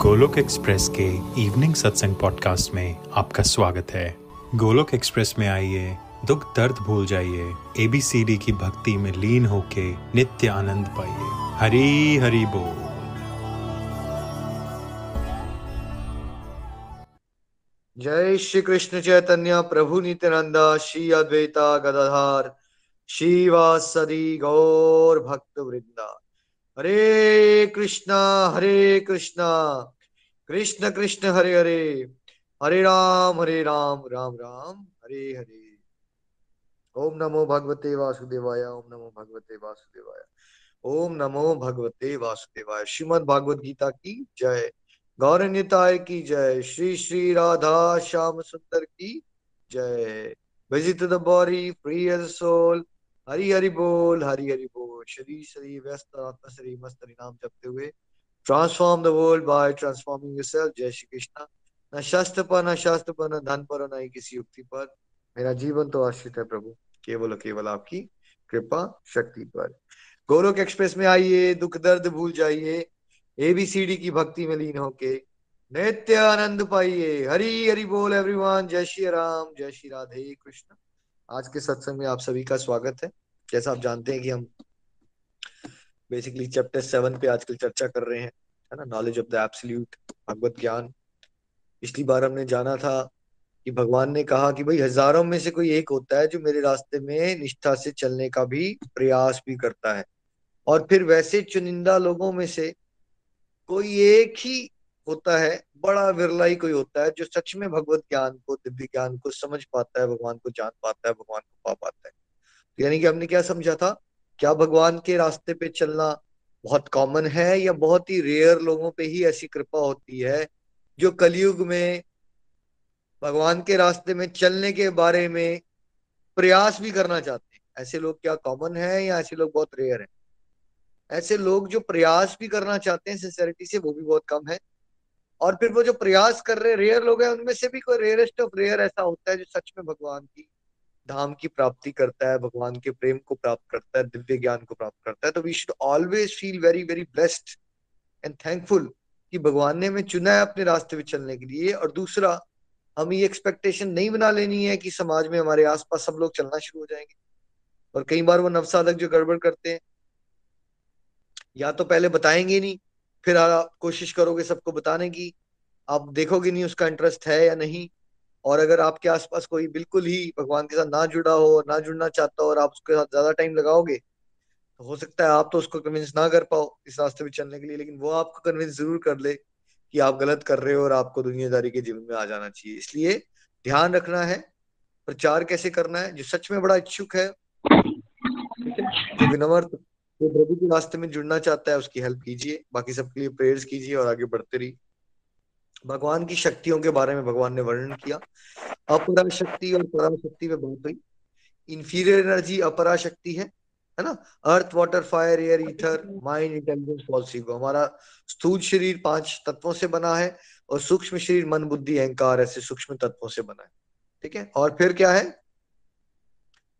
Golok Express के evening सत्संग podcast में आपका स्वागत है। गोलोक एक्सप्रेस में आइए, दुख दर्द भूल जाइए एबीसीडी की भक्ति में लीन होके नित्य आनंद पाइए। हरी हरी बोल। जय श्री कृष्ण चैतन्य, प्रभु नित्यानंद, श्री अद्वैता गदाधार शिवासदि गौर भक्त वृंदा हरे कृष्णा हरे कृष्णा। कृष्ण कृष्ण हरे हरे। हरे राम हरे राम राम राम, हरे हरे। ओम नमो भगवते वासुदेवाय, ओम नमो भगवते वासुदेवाय। ओम नमो भगवते वासुदेवाय। श्रीमद भागवत गीता की जय। गौरताय की जय। श्री श्री राधा श्याम सुंदर की जय। Visit the body free as soul Hari Hari बोल, हरि हरि बोल। शरीर शरीर व्यस्त, आत्मा शरीर मस्त नाम जपते हुए। Transform the world by transforming yourself जय श्री कृष्णा न शास्त्र पर न शास्त्र पर न धन पर न ही किसी युक्ति पर मेरा जीवन तो आश्रित है प्रभु केवल केवल आपकी कृपा शक्ति पर गोलोक एक्सप्रेस में आइए दुख दर्द भूल जाइए एबीसीडी की भक्ति में लीन होके नित्य आनंद पाइए हरी हरि बोल एवरीवन जय श्री राम जय श्री राधे कृष्ण आज के सत्संग में आप सभी का स्वागत है जैसा आप जानते हैं कि हम बेसिकली चैप्टर सेवन पे आजकल चर्चा कर रहे हैं, है ना? नॉलेज ऑफ़ द एब्सोल्यूट भगवत ज्ञान। पिछली बार हमने जाना था कि भगवान ने कहा कि भाई हज़ारों में से कोई एक होता है जो मेरे रास्ते में निष्ठा से चलने का भी प्रयास भी करता है। और फिर वैसे चुनिंदा लोगों में से कोई एक ही होता है, बड़ा विरला ही कोई होता है जो सच में भगवत ज्ञान को, दिव्य ज्ञान को समझ पाता है, भगवान को जान पाता है, भगवान को पा पाता है। तो यानी कि हमने क्या समझा था? क्या भगवान के रास्ते पे चलना बहुत कॉमन है या बहुत ही रेयर लोगों पे ही ऐसी कृपा होती है जो कलयुग में, भगवान के रास्ते में चलने के बारे में प्रयास भी करना चाहते हैं। ऐसे लोग क्या कॉमन है या ऐसे लोग बहुत रेयर हैं? ऐसे लोग जो प्रयास भी करना चाहते हैं सिंसेरिटी से, वो भी बहुत कम है। और फिर वो जो प्रयास कर रहे रेयर लोग हैं, उनमें से भी कोई रेयरेस्ट ऑफ़ रेयर ऐसा होता है जो सच में भगवान की धाम की प्राप्ति करता है, भगवान के प्रेम को प्राप्त करता है, दिव्य ज्ञान को प्राप्त करता है तो we should always feel very very blessed and thankful कि भगवान ने हमें चुना है अपने रास्ते में चलने के लिए और दूसरा, हम ये एक्सपेक्टेशन नहीं बना लेनी है कि समाज में हमारे आसपास सब लोग चलना शुरू हो जाएँगे। और कई बार वो नवसाधक जो गड़बड़ करते हैं, या तो पहले बताएँगे नहीं, फिर आप कोशिश करोगे सबको बताने की, आप देखोगे नहीं उसका इंटरेस्ट है या नहीं और अगर आपके आसपास कोई बिल्कुल ही भगवान के साथ ना जुड़ा हो, ना जुड़ना चाहता हो और आप उसके साथ ज़्यादा टाइम लगाओगे तो हो सकता है आप तो उसको कन्विंस ना कर पाओ इस रास्ते में चलने के लिए, लेकिन वो आपको कन्विंस ज़रूर कर ले कि आप गलत कर रहे हो और आपको दुनियादारी के जीवन में आ जाना चाहिए। इसलिए ध्यान रखना है, प्रचार कैसे करना है, जो सच में बड़ा इच्छुक है जो विनम्र प्रभु के रास्ते में जुड़ना चाहता है उसकी हेल्प कीजिए, बाकी सबके लिए प्रेयर्स कीजिए और आगे बढ़ते रहिए। भगवान की शक्तियों के बारे में भगवान ने वर्णन किया। अपरा शक्ति और पराशक्ति में बात हुई। इंफीरियर एनर्जी अपरा शक्ति है है ना? Earth water fire air ether mind intelligence false ego हमारा स्थूल शरीर पाँच तत्वों से बना है और सूक्ष्म शरीर, मन, बुद्धि, अहंकार ऐसे सूक्ष्म तत्वों से बना है। ठीक है? और फिर क्या है?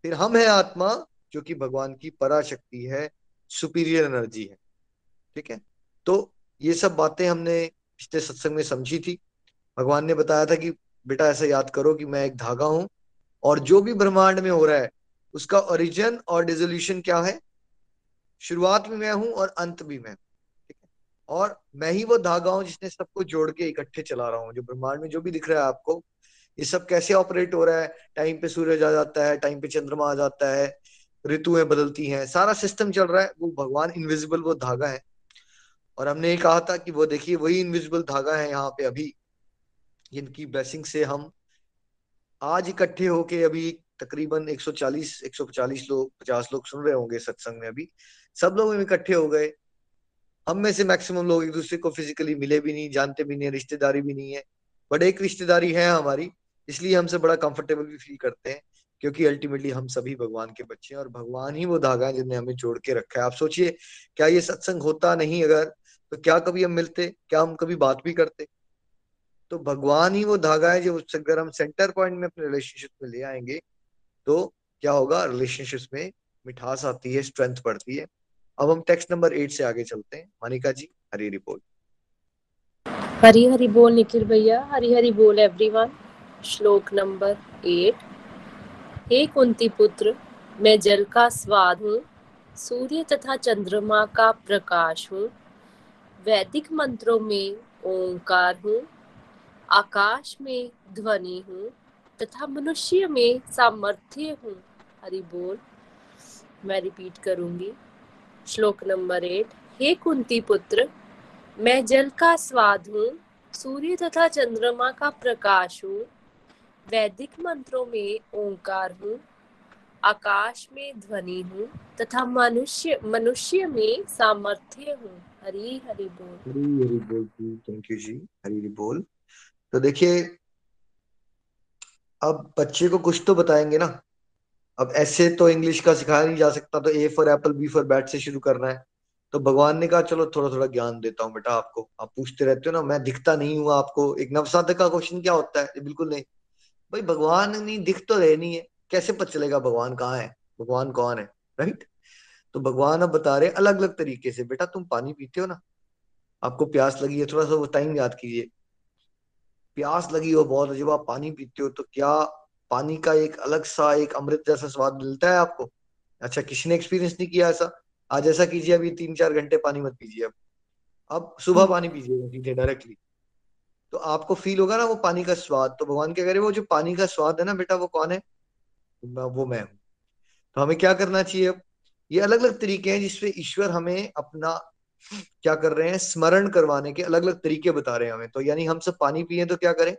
फिर हम है आत्मा, जो कि भगवान की पराशक्ति है सुपीरियर एनर्जी है। ठीक है? तो ये सब बातें हमने पिछले सत्संग में समझी थी। भगवान ने बताया था कि, बेटा, ऐसा याद करो कि मैं एक धागा हूँ और जो भी ब्रह्मांड में हो रहा है, उसका ओरिजिन और डिजोल्यूशन क्या है? शुरुआत में मैं हूँ और अंत भी मैं और मैं ही वो धागा हूँ जिसने सबको जोड़ के इकट्ठे चला रहा हूँ, जो ब्रह्मांड में जो भी दिख रहा है आपको। ये सब कैसे ऑपरेट हो रहा है? टाइम पे सूरज आ जाता है, टाइम पे चंद्रमा आ जाता है, ऋतुएँ बदलती हैं, सारा सिस्टम चल रहा है, वो भगवान इनविजिबल वो धागा है। और हमने ये कहा था कि वो देखिए, वही इनविजिबल धागा है यहाँ पे अभी, जिनकी ब्लेसिंग से हम आज इकट्ठे होके अभी तकरीबन 140 140 लोग 50 लोग सुन रहे होंगे सत्संग में अभी। सब लोग इकट्ठे हो गए। हम में से मैक्सिमम लोग एक दूसरे को फिजिकली मिले भी नहीं, जानते भी नहीं रिश्तेदारी भी नहीं है। बट एक रिश्तेदारी है हमारी, इसलिए हमसे बड़ा कंफर्टेबल भी फील करते हैं, क्योंकि अल्टीमेटली हम सभी भगवान के बच्चे हैं और भगवान ही वो धागा है जिसने हमें जोड़ के रखा है। आप सोचिए, क्या ये सत्संग होता नहीं अगर तो क्या कभी हम मिलते? क्या हम कभी बात भी करते? तो भगवान ही वो धागा है जो अगर हम सेंटर पॉइंट में अपने रिलेशनशिप में ले आएँगे तो क्या होगा? रिलेशनशिप में मिठास आती है स्ट्रेंथ बढ़ती है। अब हम टेक्स्ट नंबर एट से आगे चलते हैं। मानिका जी, हरी रिपोर्ट हरी हरी बोल, निखिल भैया। हरी हरी बोल एवरीवन श्लोक नंबर एट हे कुंती पुत्र, मैं जल का स्वाद हूँ, सूर्य तथा चंद्रमा का प्रकाश हूँ। वैदिक मंत्रों में ओंकार हूँ, आकाश में ध्वनि हूँ तथा मनुष्य में सामर्थ्य हूँ। हरि बोल, मैं रिपीट करूँगी। श्लोक नंबर एट हे कुंती पुत्र, मैं जल का स्वाद हूँ, सूर्य तथा चंद्रमा का प्रकाश हूँ। वैदिक मंत्रों में ओंकार हूँ, आकाश में ध्वनि हूँ तथा मनुष्य मनुष्य में सामर्थ्य हूँ। हरी, हरि बोल। हरी हरी बोल थैंक यू जी। हरी हरी बोल। तो देखिए, अब बच्चे को कुछ तो बताएँगे ना। अब ऐसे तो इंग्लिश का सिखाया नहीं जा सकता तो A for apple B for bat से शुरू करना है। तो भगवान ने कहा, चलो थोड़ा थोड़ा ज्ञान देता हूँ बेटा आपको। आप पूछते रहते हो ना, मैं दिखता नहीं हूँ आपको। एक नवसाधक का क्वेश्चन क्या होता है? बिल्कुल नहीं। भाई, भगवान नहीं, दिख तो रहे नहीं है। कैसे पता चलेगा भगवान कहाँ है? भगवान कौन है? राइट तो भगवान अब बता रहे अलग अलग तरीके से बेटा तुम पानी पीते हो ना। आपको प्यास लगी है थोड़ा सा वो टाइम याद कीजिए। प्यास लगी हो बहुत जब आप पानी पीते हो तो क्या पानी का एक अलग सा एक अमृत जैसा स्वाद मिलता है आपको? अच्छा किसी ने एक्सपीरियंस नहीं किया ऐसा? आज ऐसा कीजिए अभी तीन चार घंटे पानी मत पीजिए अब। अब सुबह पानी पीजिए सीधे डायरेक्टली तो आपको फील होगा ना वो पानी का स्वाद। तो भगवान क्या करे वो जो पानी का स्वाद है ना बेटा वो कौन है? वो मैं हूँ। तो हमें क्या करना चाहिए अब? ये अलग अलग तरीके हैं जिसपे ईश्वर हमें अपना, क्या कर रहे हैं, स्मरण करवाने के अलग अलग तरीके बता रहे हैं हमें। तो यानी हम सब पानी पिए तो क्या करें?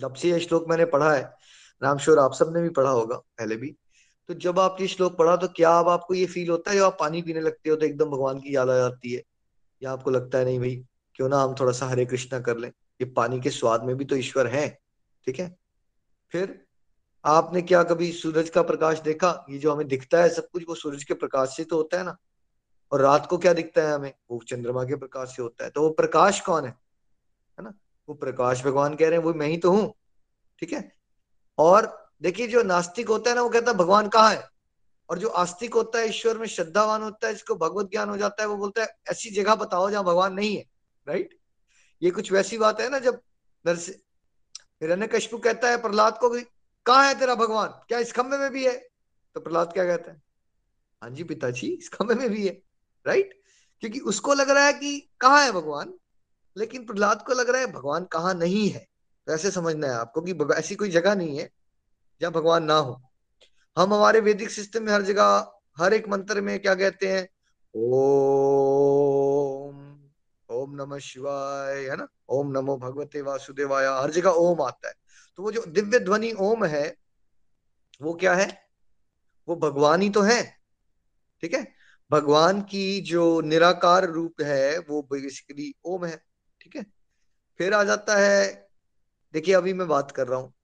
जब से यह श्लोक मैंने पढ़ा है, राम श्योर आप सबने भी पढ़ा होगा, पहले भी। तो जब आप ये श्लोक पढ़ा तो क्या अब आपको ये फील होता है? जब आप पानी पीने लगते हो तो एकदम भगवान की याद आ जाती है। या आपको लगता है, नहीं भाई, क्यों ना हम थोड़ा सा हरे कृष्णा कर लें? ये पानी के स्वाद में भी तो ईश्वर है, ठीक है? फिर आपने क्या कभी सूरज का प्रकाश देखा? ये जो हमें दिखता है सब कुछ, वो सूरज के प्रकाश से तो होता है ना? और रात को क्या दिखता है हमें? वो चंद्रमा के प्रकाश से होता है। तो वो प्रकाश कौन है? है ना? वो प्रकाश भगवान कह रहे हैं, वो मैं ही तो हूँ। ठीक है? और देखिए, जो नास्तिक होता है ना, वो कहता है, भगवान कहाँ है? और जो आस्तिक होता है, ईश्वर में श्रद्धावान होता है, जिसको भगवत ज्ञान हो जाता है, वो बोलता है, ऐसी जगह बताओ जहाँ भगवान नहीं है। राइट ये कुछ वैसी बात है ना, जब नरसिंह हिरण्य कशपू कहता है, प्रहलाद को कहा है तेरा भगवान? क्या इस खंभे में भी है? तो प्रहलाद क्या कहता है? हाँ जी पिताजी, इस खंभे में भी है राइट क्योंकि उसको लग रहा है कि कहाँ है भगवान? लेकिन प्रहलाद को लग रहा है भगवान कहाँ नहीं है। तो ऐसे समझना है आपको कि ऐसी कोई जगह नहीं है जहाँ भगवान ना हो। हम हमारे वैदिक सिस्टम में हर जगह, हर एक मंत्र में क्या कहते हैं? ओम ओम नमः शिवाय, है ना? ओम नमो भगवते वासुदेवाय, हर जगह ओम आता है। तो वो जो दिव्य ध्वनि ओम है, वो क्या है? वो भगवान ही तो है, ठीक है? भगवान की जो निराकार रूप है, वो बेसिकली ओम है, ठीक है? फिर आ जाता है, देखिए अभी मैं बात कर रहा हूँ।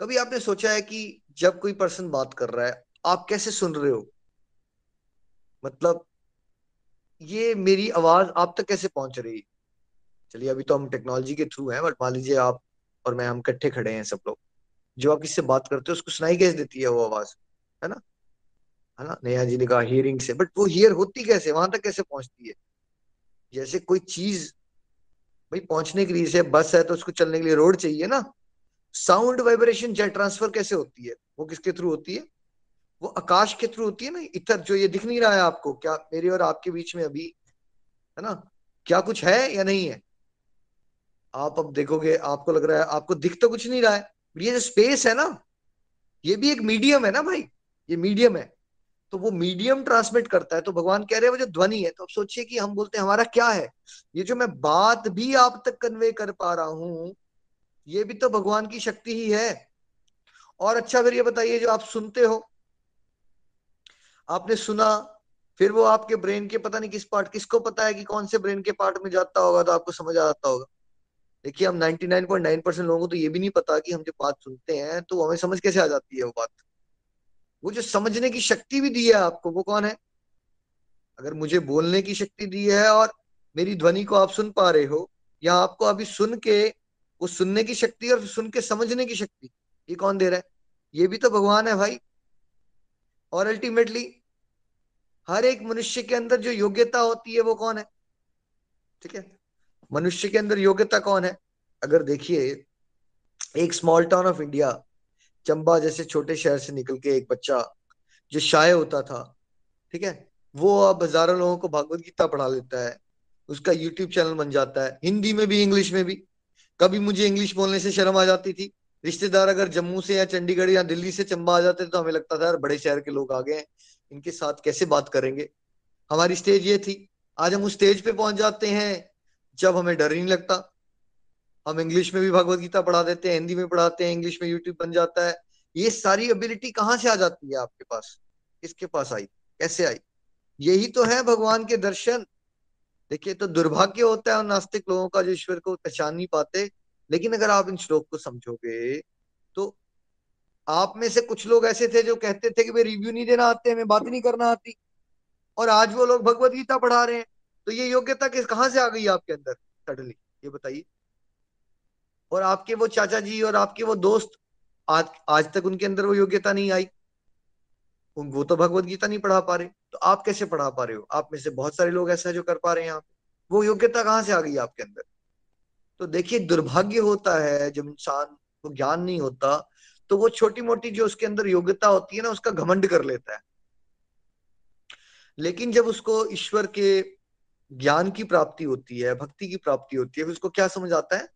कभी आपने सोचा है कि जब कोई पर्सन बात कर रहा है, आप कैसे सुन रहे हो? मतलब ये मेरी आवाज़ आप तक कैसे पहुँच रही? है चलिए, अभी तो हम टेक्नोलॉजी के थ्रू हैं बट मान लीजिए आप और मैं, हम इकट्ठे खड़े हैं सब लोग। जो आप किससे बात करते हो, उसको सुनाई कैसे देती है वो आवाज़? है ना? है ना? नया जी ने कहा हियरिंग से। बट वो हियर होती कैसे? वहाँ तक कैसे पहुँचती है? जैसे कोई चीज़, भाई, पहुँचने के लिए, जैसे बस है तो उसको चलने के लिए रोड चाहिए ना? साउंड वाइब्रेशन जेट ट्रांसफ़र कैसे होती है? वो किसके थ्रू होती है? वो आकाश के थ्रू होती है ना? इतर जो ये दिख नहीं रहा है आपको? क्या मेरे और आपके बीच में अभी, है ना? क्या कुछ है या नहीं है? आप अब देखोगे, आपको लग रहा है, आपको दिख तो कुछ नहीं रहा है ये जो स्पेस है ना, ये भी एक मीडियम है ना भाई, ये मीडियम है। तो वो मीडियम ट्रांसमिट करता है तो भगवान कह रहे हैं, वो जो ध्वनि है तो आप सोचिए कि हम बोलते हैं, हमारा क्या है? ये जो मैं बात भी आप तक कन्वे कर पा रहा हूँ, ये भी तो भगवान की शक्ति ही है। और अच्छा फिर ये बताइए, जो आप सुनते हो, आपने सुना, फिर वो आपके ब्रेन के, पता नहीं किस पार्ट किसको पता है कि कौन से ब्रेन के पार्ट में जाता होगा तो आपको समझ आ जाता होगा। देखिए, हम 99.9 परसेंट लोगों को तो ये भी नहीं पता कि हम जो बात सुनते हैं तो हमें समझ कैसे आ जाती है वो बात? वो जो समझने की शक्ति भी दी है आपको, वो कौन है? अगर मुझे बोलने की शक्ति दी है और मेरी ध्वनि को आप सुन पा रहे हो, या आपको अभी सुन के, वो सुनने की शक्ति और सुन के समझने की शक्ति, ये कौन दे रहा है? ये भी तो भगवान है भाई। और अल्टीमेटली हर एक मनुष्य के अंदर जो योग्यता होती है, वो कौन है? ठीक है? मनुष्य के अंदर योग्यता कौन है? अगर देखिए, एक small town of India Chamba जैसे छोटे शहर से निकल के एक बच्चा जो शाय होता था, ठीक है? वो अब हज़ारों लोगों को भागवत गीता पढ़ा लेता है, उसका यूट्यूब चैनल बन जाता है, हिंदी में भी इंग्लिश में भी। कभी मुझे इंग्लिश बोलने से शर्म आ जाती थी। रिश्तेदार अगर जम्मू से या चंडीगढ़ या दिल्ली से चंबा आ जाते तो हमें लगता था, यार, बड़े शहर के लोग आ गए हैं, इनके साथ कैसे बात करेंगे? हमारी स्टेज ये थी। आज हम उस स्टेज पे पहुँच जाते हैं जब हमें डर ही नहीं लगता। हम इंग्लिश में भी भगवत गीता पढ़ा देते हैं, हिंदी में पढ़ाते हैं इंग्लिश में यूट्यूब बन जाता है। ये सारी एबिलिटी कहाँ से आ जाती है आपके पास? किसके पास आई? कैसे आई? यही तो है भगवान के दर्शन। देखिए तो दुर्भाग्य होता है और नास्तिक लोगों का जो ईश्वर को पहचान नहीं पाते। लेकिन अगर आप इन श्लोक को समझोगे तो आप में से कुछ लोग ऐसे थे जो कहते थे कि भाई रिव्यू नहीं देना आते, हमें बात नहीं करना आती। और आज वो लोग भगवत गीता पढ़ा रहे हैं। तो ये योग्यता किस, कहाँ से आ गई आपके अंदर सडनली ये बताइए। और आपके वो चाचा जी और आपके वो दोस्त, आज आज तक उनके अंदर वो योग्यता नहीं आई? वो तो भगवत गीता नहीं पढ़ा पा रहे। तो आप कैसे पढ़ा पा रहे हो? आप में से बहुत सारे लोग ऐसा जो कर पा रहे हैं यहाँ पे वो योग्यता कहाँ से आ गई आपके अंदर? तो देखिए, दुर्भाग्य होता है, जब इंसान को ज्ञान नहीं होता तो वो छोटी मोटी जो उसके अंदर योग्यता होती है ना, उसका घमंड कर लेता है। लेकिन जब उसको ईश्वर के ज्ञान की प्राप्ति होती है, भक्ति की प्राप्ति होती है उसको क्या समझ आता है?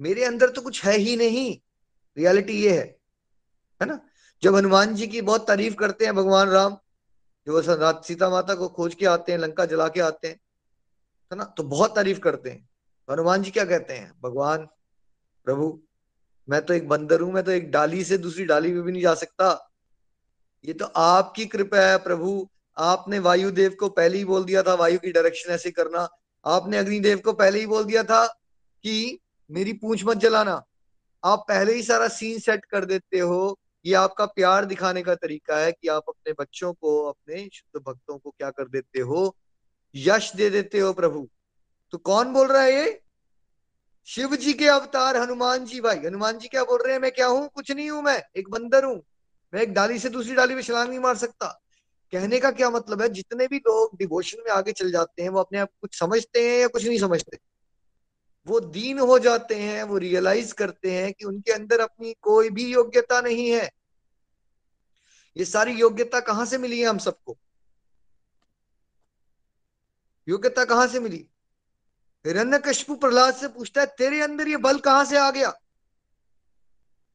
मेरे अंदर तो कुछ है ही नहीं। रियलिटी ये है। है ना? जब हनुमान जी की बहुत तारीफ़ करते हैं भगवान राम, जो सीता माता को खोज के आते हैं, लंका जला के आते हैं, है ना? तो बहुत तारीफ़ करते हैं। तो हनुमान जी क्या कहते हैं? भगवान, प्रभु, मैं तो एक बंदर हूँ, मैं तो एक डाली से दूसरी डाली में भी नहीं जा सकता। ये तो आपकी कृपा है प्रभु। आपने वायुदेव को पहले ही बोल दिया था, वायु की डायरेक्शन ऐसे करना। आपने अग्निदेव को पहले ही बोल दिया था कि मेरी पूछ मत जलाना। आप पहले ही सारा सीन सेट कर देते हो। ये आपका प्यार दिखाने का तरीका है कि आप अपने बच्चों को, अपने शुद्ध भक्तों को क्या कर देते हो? यश दे देते हो प्रभु। तो कौन बोल रहा है ये? शिव जी के अवतार, हनुमान जी भाई। हनुमान जी क्या बोल रहे हैं? मैं क्या हूँ? कुछ नहीं हूँ मैं। एक बंदर हूँ। मैं एक डाली से दूसरी डाली में छलांग नहीं मार सकता। कहने का क्या मतलब है? जितने भी लोग डिवोशन में आगे चल जाते हैं, वो अपने आप कुछ समझते हैं या कुछ नहीं समझते? वो दीन हो जाते हैं, वो रियलाइज़ करते हैं कि उनके अंदर अपनी कोई भी योग्यता नहीं है। ये सारी योग्यता कहाँ से मिली है हम सबको? योग्यता कहाँ से मिली? हिरण्य कशपु प्रहलाद से पूछता है, तेरे अंदर ये बल कहाँ से आ गया?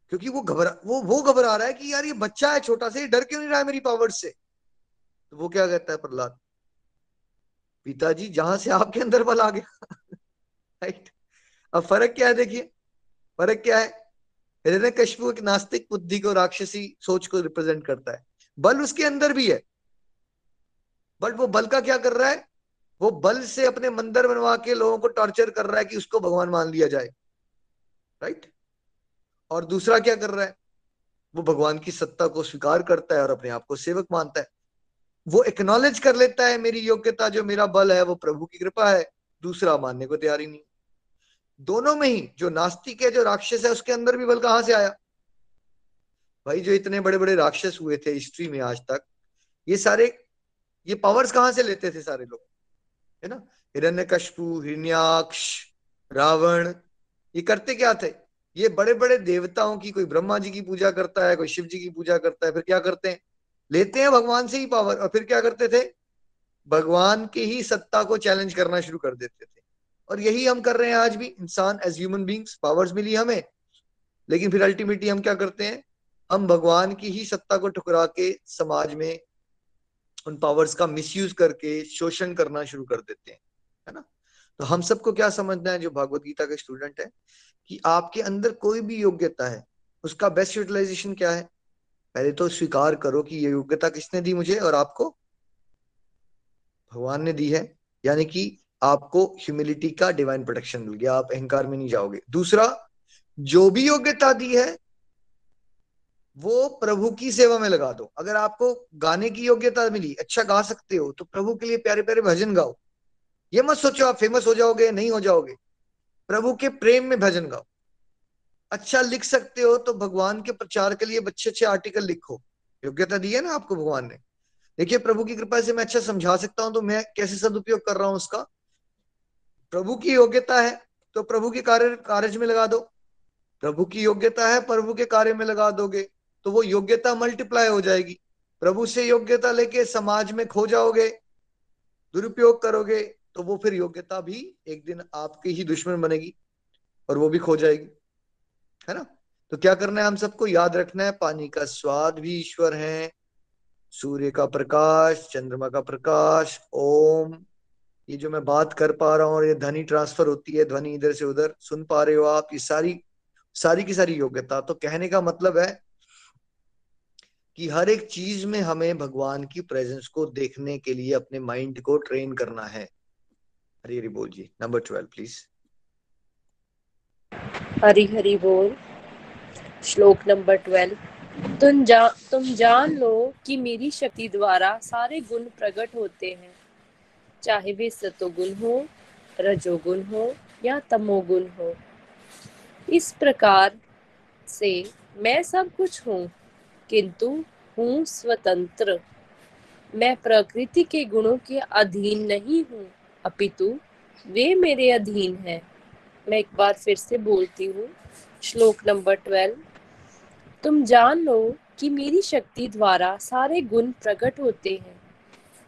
क्योंकि वो घबरा, वो वो घबरा रहा है कि यार ये बच्चा है, छोटा सा, ये डर क्यों नहीं रहा है मेरी पावर से? तो वो क्या कहता है प्रहलाद? पिताजी, जहाँ से आपके अंदर बल आ गया। राइट अब फ़र्क क्या है देखिए? फ़र्क क्या है? हृदय कश्यप एक नास्तिक बुद्धि को राक्षसी सोच को रिप्रेजेंट करता है। बल उसके अंदर भी है। बट वो बल का क्या कर रहा है? वो बल से अपने मंदिर बनवा के लोगों को टॉर्चर कर रहा है कि उसको भगवान मान लिया जाए। राइट और दूसरा क्या कर रहा है? वो भगवान की सत्ता को स्वीकार करता है और अपने आप को सेवक मानता है। वो एक्नॉलेज कर लेता है मेरी योग्यता, जो मेरा बल है, वो प्रभु की कृपा है, दूसरा मानने को तैयारी नहीं। दोनों में ही, जो नास्तिक है, जो राक्षस है, उसके अंदर भी बल कहाँ से आया? भाई, जो इतने बड़े बड़े राक्षस हुए थे हिस्ट्री में आज तक, ये सारे, ये पावर्स कहाँ से लेते थे सारे लोग? है ना? हिरण्य कशपु हिरण्याक्ष, रावण, ये करते क्या थे? ये बड़े बड़े देवताओं की, कोई ब्रह्मा जी की पूजा करता है, कोई शिव जी की पूजा करता है, फिर क्या करते हैं? लेते हैं भगवान से ही पावर। और फिर क्या करते थे? भगवान की ही सत्ता को चैलेंज करना शुरू कर देते थे। और यही हम कर रहे हैं आज भी। इंसान एज ह्यूमन बींग्स पावर्स मिली हमें। लेकिन फिर अल्टीमेटली हम क्या करते हैं? हम भगवान की ही सत्ता को ठुकरा के समाज में उन पावर्स का मिसयूज करके शोषण करना शुरू कर देते हैं। है ना? तो हम सबको क्या समझना है, जो भागवत गीता के स्टूडेंट है, कि आपके अंदर कोई भी योग्यता है, उसका बेस्ट यूटिलाइजेशन क्या है? पहले तो स्वीकार करो कि ये योग्यता किसने दी मुझे और आपको? भगवान ने दी है, यानी कि आपको ह्यूमिलिटी का डिवाइन प्रोटेक्शन मिल गया, आप अहंकार में नहीं जाओगे। दूसरा, जो भी योग्यता दी है, वो प्रभु की सेवा में लगा दो। अगर आपको गाने की योग्यता मिली अच्छा गा सकते हो तो प्रभु के लिए प्यारे प्यारे भजन गाओ। ये मत सोचो आप फ़ेमस हो जाओगे, नहीं हो जाओगे। प्रभु के प्रेम में भजन गाओ। अच्छा लिख सकते हो तो भगवान के प्रचार के लिए अच्छे अच्छे आर्टिकल लिखो। योग्यता दी है ना आपको भगवान ने? देखिए, प्रभु की कृपा से मैं अच्छा समझा सकता हूँ तो मैं कैसे सदुपयोग कर रहा हूँ उसका? प्रभु की योग्यता है तो प्रभु के कार्य कार्य में लगा दो। प्रभु की योग्यता है, प्रभु के कार्य में लगा दोगे तो वो योग्यता मल्टीप्लाई हो जाएगी। प्रभु से योग्यता लेके समाज में खो जाओगे, दुरुपयोग करोगे तो वो फिर योग्यता भी एक दिन आपकी ही दुश्मन बनेगी और वो भी खो जाएगी। है ना? तो क्या करना है हम सबको? याद रखना है, पानी का स्वाद भी ईश्वर है। सूर्य का प्रकाश, चंद्रमा का प्रकाश, ओम। ये जो मैं बात कर पा रहा हूँ और ये ध्वनि ट्रांसफ़र होती है, ध्वनि इधर से उधर, सुन पा रहे हो आप, ये सारी सारी की सारी योग्यता। तो कहने का मतलब है कि हर एक चीज़ में हमें भगवान की प्रेजेंस को देखने के लिए अपने माइंड को ट्रेन करना है। हरी हरी बोल जी number twelve please Hari Hari बोल। श्लोक नंबर ट्वेल्व। तुम जा, तुम जान लो कि मेरी शक्ति द्वारा सारे गुण प्रकट होते हैं। चाहे वे सतोगुण हो, रजोगुण हो, या तमोगुण हो। इस प्रकार से मैं सब कुछ हूँ, किंतु हूँ स्वतंत्र। मैं प्रकृति के गुणों के अधीन नहीं हूँ, अपितु वे मेरे अधीन हैं। मैं एक बार फिर से बोलती हूँ, श्लोक नंबर ट्वेल्व। तुम जान लो कि मेरी शक्ति द्वारा सारे गुण प्रकट होते हैं।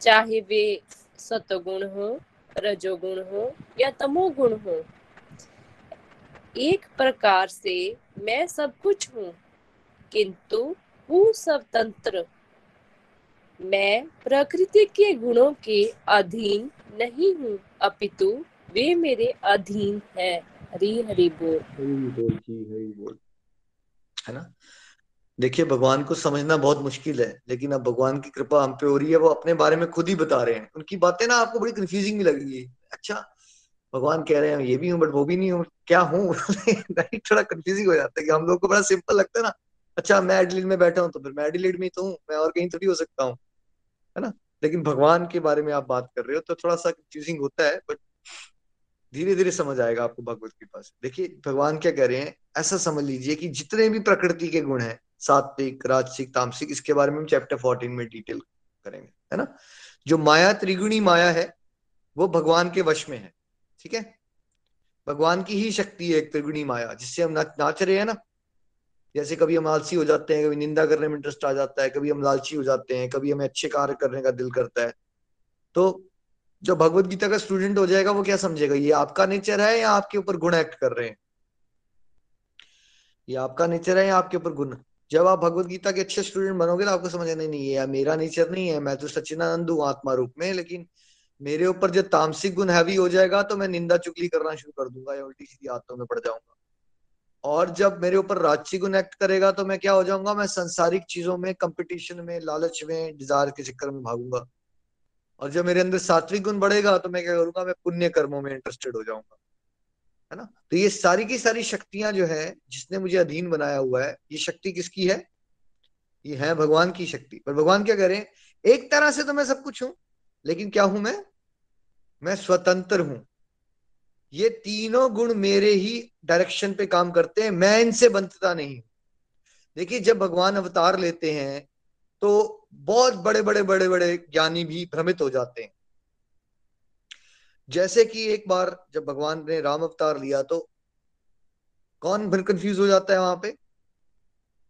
चाहे वे सतगुण हो, रजोगुण हो या तमोगुण हो, एक प्रकार से मैं सब कुछ हूँ, किंतु हूँ स्वतंत्र मैं प्रकृति के गुणों के अधीन नहीं हूँ, अपितु वे मेरे अधीन है। हरी हरी बोल। हरी बोल जी हरी बोल। है ना? देखिए भगवान को समझना बहुत मुश्किल है लेकिन अब भगवान की कृपा हम पे हो रही है वो अपने बारे में खुद ही बता रहे हैं। उनकी बातें ना आपको बड़ी कंफ्यूजिंग भी लगेगी। अच्छा भगवान कह रहे हैं ये भी हूँ बट वो भी नहीं हूँ। क्या हूँ? थोड़ा कंफ्यूजिंग हो जाता है कि हम लोग को बड़ा सिंपल लगता है ना। अच्छा मैं एडिलेड में बैठा हूँ तो फिर मैं एडिलेड में तो हूँ। मैं और कहीं थोड़ी हो सकता हूँ। है ना? लेकिन भगवान के बारे में आप बात कर रहे हो तो थोड़ा सा कंफ्यूजिंग होता है बट धीरे धीरे समझ आएगा आपको भगवत के पास देखिए, भगवान क्या कह रहे हैं, ऐसा समझ लीजिए कि जितने भी प्रकृति के गुण हैं, सात्विक, राजसिक, तामसिक, इसके बारे में हम चैप्टर फोर्टीन में डिटेल करेंगे, है ना? जो माया, त्रिगुणी माया है, वो भगवान के वश में है, ठीक है? भगवान की ही शक्ति है एक त्रिगुणी माया, जिससे हम नाच रहे हैं ना? जैसे कभी हम आलसी हो जाते हैं, कभी निंदा करने में इंटरेस्ट आ जाता है, कभी हम लालची हो जाते हैं, कभी हमें अच्छे कार्य करने का दिल करता है तो जो भगवत गीता का स्टूडेंट हो जाएगा, वो क्या समझेगा? ये आपका नेचर है या आपके ऊपर गुण एक्ट कर रहे हैं? ये आपका नेचर है या आपके ऊपर गुण? जब आप भगवत गीता के अच्छे स्टूडेंट बनोगे तो आपको समझ नहीं नहीं है मेरा नेचर नहीं है, मैं तो सचिनानंद हूँ आत्मा रूप में, लेकिन मेरे ऊपर जब तामसिक गुण हैवी हो जाएगा तो मैं निंदा चुगली करना शुरू कर दूँगा या उल्टी सीधी आत्तों में पड़ जाऊँगा। और जब मेरे ऊपर राजसी गुण एक्ट करेगा तो मैं क्या हो जाऊँगा? मैं संसारिक चीज़ों में कंपटीशन में, लालच में डिज़ायर के चक्कर में भागूँगा। और जब मेरे अंदर सात्विक गुण बढ़ेगा तो मैं क्या करूँगा, मैं पुण्य कर्मों में इंटरेस्टेड हो जाऊँगा। है ना? तो ये सारी की सारी शक्तियाँ जो है, जिसने मुझे अधीन बनाया हुआ है, ये शक्ति किसकी है? ये है भगवान की शक्ति। पर भगवान क्या हैं एक तरह से तो मैं सब कुछ हूँ, लेकिन क्या हूँ मैं? मैं स्वतंत्र हूँ। ये तीनों गुण मेरे ही डायरेक्शन पे काम करते हैं, मैं इनसे बनता नहीं देखिए, जब भगवान अवतार लेते हैं तो बहुत बड़े बड़े बड़े बड़े ज्ञानी भी भ्रमित हो जाते हैं। जैसे कि एक बार जब भगवान ने राम अवतार लिया तो कौन कंफ्यूज हो जाता है वहाँ पे?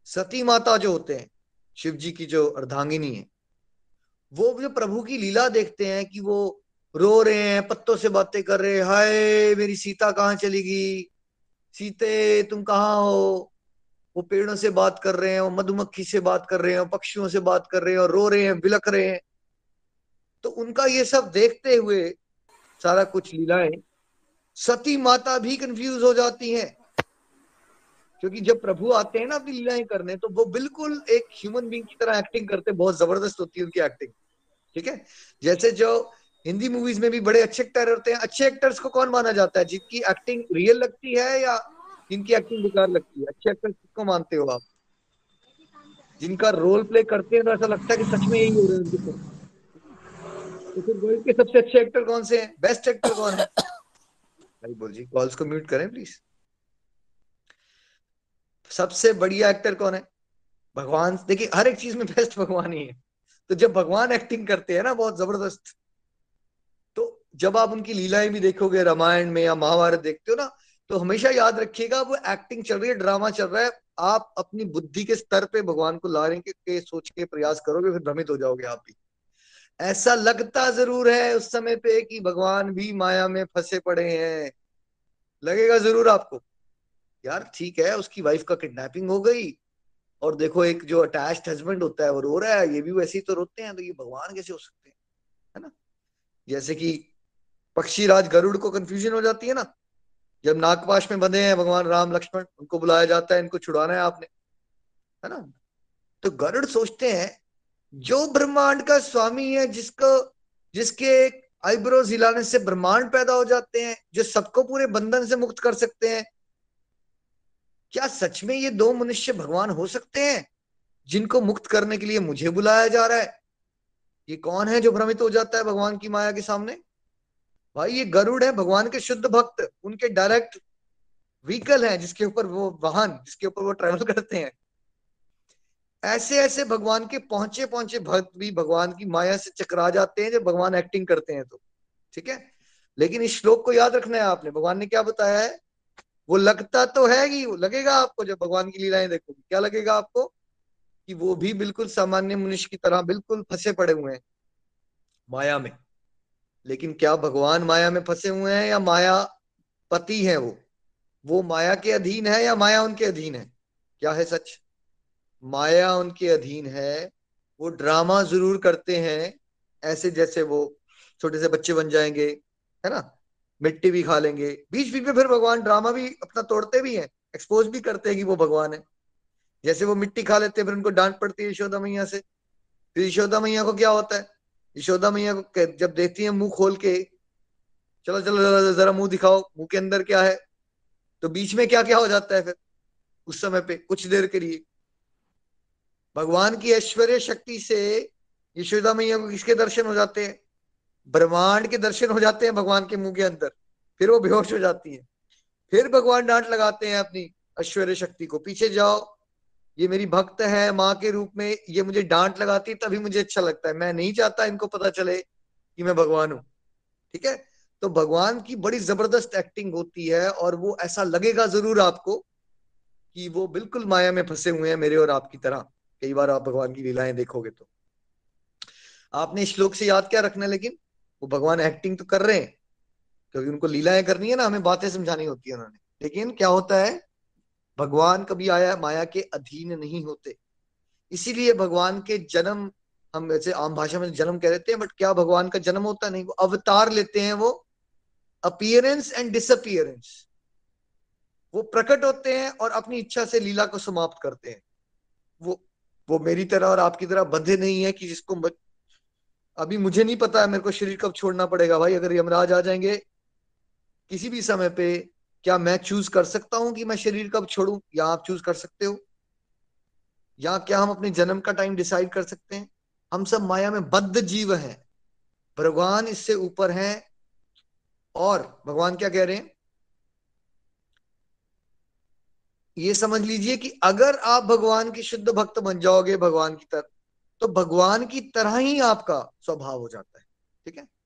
सती माता जो होते हैं, शिव जी की जो अर्धांगिनी है, वो जो प्रभु की लीला देखते हैं कि वो रो रहे हैं, पत्तों से बातें कर रहे हैं, हाय, मेरी सीता कहाँ चली गई? सीते, तुम कहाँ हो? वो पेड़ों से बात कर रहे हैं वो मधुमक्खी से बात कर रहे हैं पक्षियों से बात कर रहे हैं और रो रहे हैं बिलक रहे हैं। तो उनका ये सब देखते हुए सारा कुछ लीलाएँ सती माता भी कंफ्यूज हो जाती हैं। क्योंकि जब प्रभु आते हैं ना अपनी लीलाएँ करने तो वो बिल्कुल एक ह्यूमन बींग की तरह एक्टिंग करते, बहुत ज़बरदस्त होती है उनकी एक्टिंग ठीक है? जैसे जो हिंदी मूवीज़ में भी बड़े अच्छे एक्टर होते हैं, अच्छे एक्टर्स को कौन माना जाता है? जिनकी एक्टिंग रियल लगती है या जिनकी एक्टिंग बेकार लगती है, अच्छे एक्टर किसको मानते हो आप? जिनका रोल प्ले करते हैं तो ऐसा लगता है कि सच में यही हो रहे हैं तो फिर वर्ल्ड के सबसे अच्छे एक्टर कौन से हैं? बेस्ट एक्टर कौन है? भाई बोल जी कॉल्स को म्यूट करें प्लीज़ सबसे बढ़िया एक्टर कौन है? भगवान, देखिए, हर एक चीज़ में बेस्ट भगवान ही है। तो जब भगवान एक्टिंग करते हैं ना, बहुत ज़बरदस्त। तो जब आप उनकी लीलाएँ भी देखोगे, रामायण में या महाभारत देखते हो ना तो हमेशा याद रखिएगा वो एक्टिंग चल रही है ड्रामा चल रहा है। आप अपनी बुद्धि के स्तर पे भगवान को लाने के, के सोच के प्रयास करोगे फिर भ्रमित हो जाओगे आप भी। ऐसा लगता ज़रूर है उस समय पे कि भगवान भी माया में फंसे पड़े हैं। लगेगा ज़रूर आपको। यार ठीक है उसकी वाइफ का किडनैपिंग हो गई और देखो एक जो अटैच्ड हस्बैंड होता है वो रो रहा है ये भी वैसे ही तो रोते हैं तो ये भगवान कैसे हो सकते हैं? है ना? जैसे कि पक्षी राज गरुड़ को कंफ्यूजन हो जाती है ना। जब नागपाश में बंधे हैं भगवान राम, लक्ष्मण, उनको बुलाया जाता है, इनको छुड़ाना है आपने, है ना? तो गरुड़ सोचते हैं, जो ब्रह्मांड का स्वामी है, जिसको, जिसके आईब्रोज हिलाने से ब्रह्मांड पैदा हो जाते हैं, जो सबको पूरे बंधन से मुक्त कर सकते हैं, क्या सच में ये दो मनुष्य भगवान हो सकते हैं, जिनको मुक्त करने के लिए मुझे बुलाया जा रहा है? ये कौन है जो भ्रमित हो जाता है भगवान की माया के सामने? भाई ये गरुड़ है, भगवान के शुद्ध भक्त, उनके डायरेक्ट व्हीकल है, जिसके ऊपर वो वाहन, जिसके ऊपर वो ट्रेवल करते हैं। ऐसे ऐसे भगवान के पहुँचे पहुँचे भक्त भी भगवान की माया से चकरा जाते हैं, जब भगवान एक्टिंग करते हैं तो ठीक है? लेकिन इस श्लोक को याद रखना है आपने। भगवान ने क्या बताया है? वो लगता तो है ही लगेगा आपको, जब भगवान की लीलाएँ देखोगे क्या लगेगा आपको? कि वो भी बिल्कुल सामान्य मनुष्य की तरह बिल्कुल फंसे पड़े हुए हैं, माया में। लेकिन क्या भगवान माया में फंसे हुए हैं या माया पति है वो? वो माया के अधीन है या माया उनके अधीन है? क्या है सच? माया उनके अधीन है, वो ड्रामा ज़रूर करते हैं, ऐसे जैसे वो छोटे से बच्चे बन जाएँगे, है ना? मिट्टी भी खा लेंगे, बीच बीच में फिर भगवान ड्रामा भी अपना तोड़ते भी हैं एक्सपोज भी करते हैं कि वो भगवान है। जैसे वो मिट्टी खा लेते हैं, फिर उनको डांट पड़ती है यशोदा मैया से। फिर यशोदा मैया को क्या होता है? यशोदा मैया को जब देखती है मुँह खोल के चलो चलो, जरा मुँह दिखाओ, मुँह के अंदर क्या है? तो बीच में क्या क्या हो जाता है फिर उस समय पे, कुछ देर के लिए। भगवान की ऐश्वर्य शक्ति से यशोदा मैया को किसके दर्शन हो जाते हैं? ब्रह्मांड के दर्शन हो जाते हैं भगवान के मुँह के अंदर। फिर वो बेहोश हो जाती है। फिर भगवान डांट लगाते हैं अपनी ऐश्वर्य शक्ति को, पीछे जाओ ये मेरी भक्त है, माँ के रूप में ये मुझे डांट लगाती है, तभी मुझे अच्छा लगता है। मैं नहीं चाहता इनको पता चले कि मैं भगवान हूँ। ठीक है? तो भगवान की बड़ी ज़बरदस्त एक्टिंग होती है और वो ऐसा लगेगा ज़रूर आपको कि वो बिल्कुल माया में फंसे हुए हैं मेरे और आपकी तरह। कई बार आप भगवान की लीलाएँ देखोगे तो। आपने श्लोक से याद क्या रखना लेकिन? वो भगवान एक्टिंग तो कर रहे हैं, क्योंकि उनको लीलाएँ करनी है ना, हमें बातें समझानी होती है उन्होंने। लेकिन क्या होता है? भगवान कभी आया माया के अधीन नहीं होते। इसीलिए भगवान के जन्म, हम वैसे आम भाषा में जन्म कह देते हैं बट क्या भगवान का जन्म होता नहीं? वो अवतार लेते हैं, वो अपियरेंस एंड डिसअपियरेंस वो प्रकट होते हैं और अपनी इच्छा से लीला को समाप्त करते हैं। वो वो मेरी तरह और आपकी तरह बंधे नहीं है कि जिसको अभी मुझे नहीं पता है, मेरे को शरीर कब छोड़ना पड़ेगा। भाई, अगर यमराज आ जाएँगे किसी भी समय पे क्या मैं चूज़ कर सकता हूँ कि मैं शरीर कब छोड़ू? या आप चूज़ कर सकते हो? या क्या हम अपने जन्म का टाइम डिसाइड कर सकते हैं? हम सब माया में बद्ध जीव हैं। भगवान इससे ऊपर हैं। और भगवान क्या कह रहे हैं? ये समझ लीजिए कि अगर आप भगवान के शुद्ध भक्त बन जाओगे भगवान की तरफ़ तो भगवान की तरह ही आपका स्वभाव हो जाता है। ठीक है?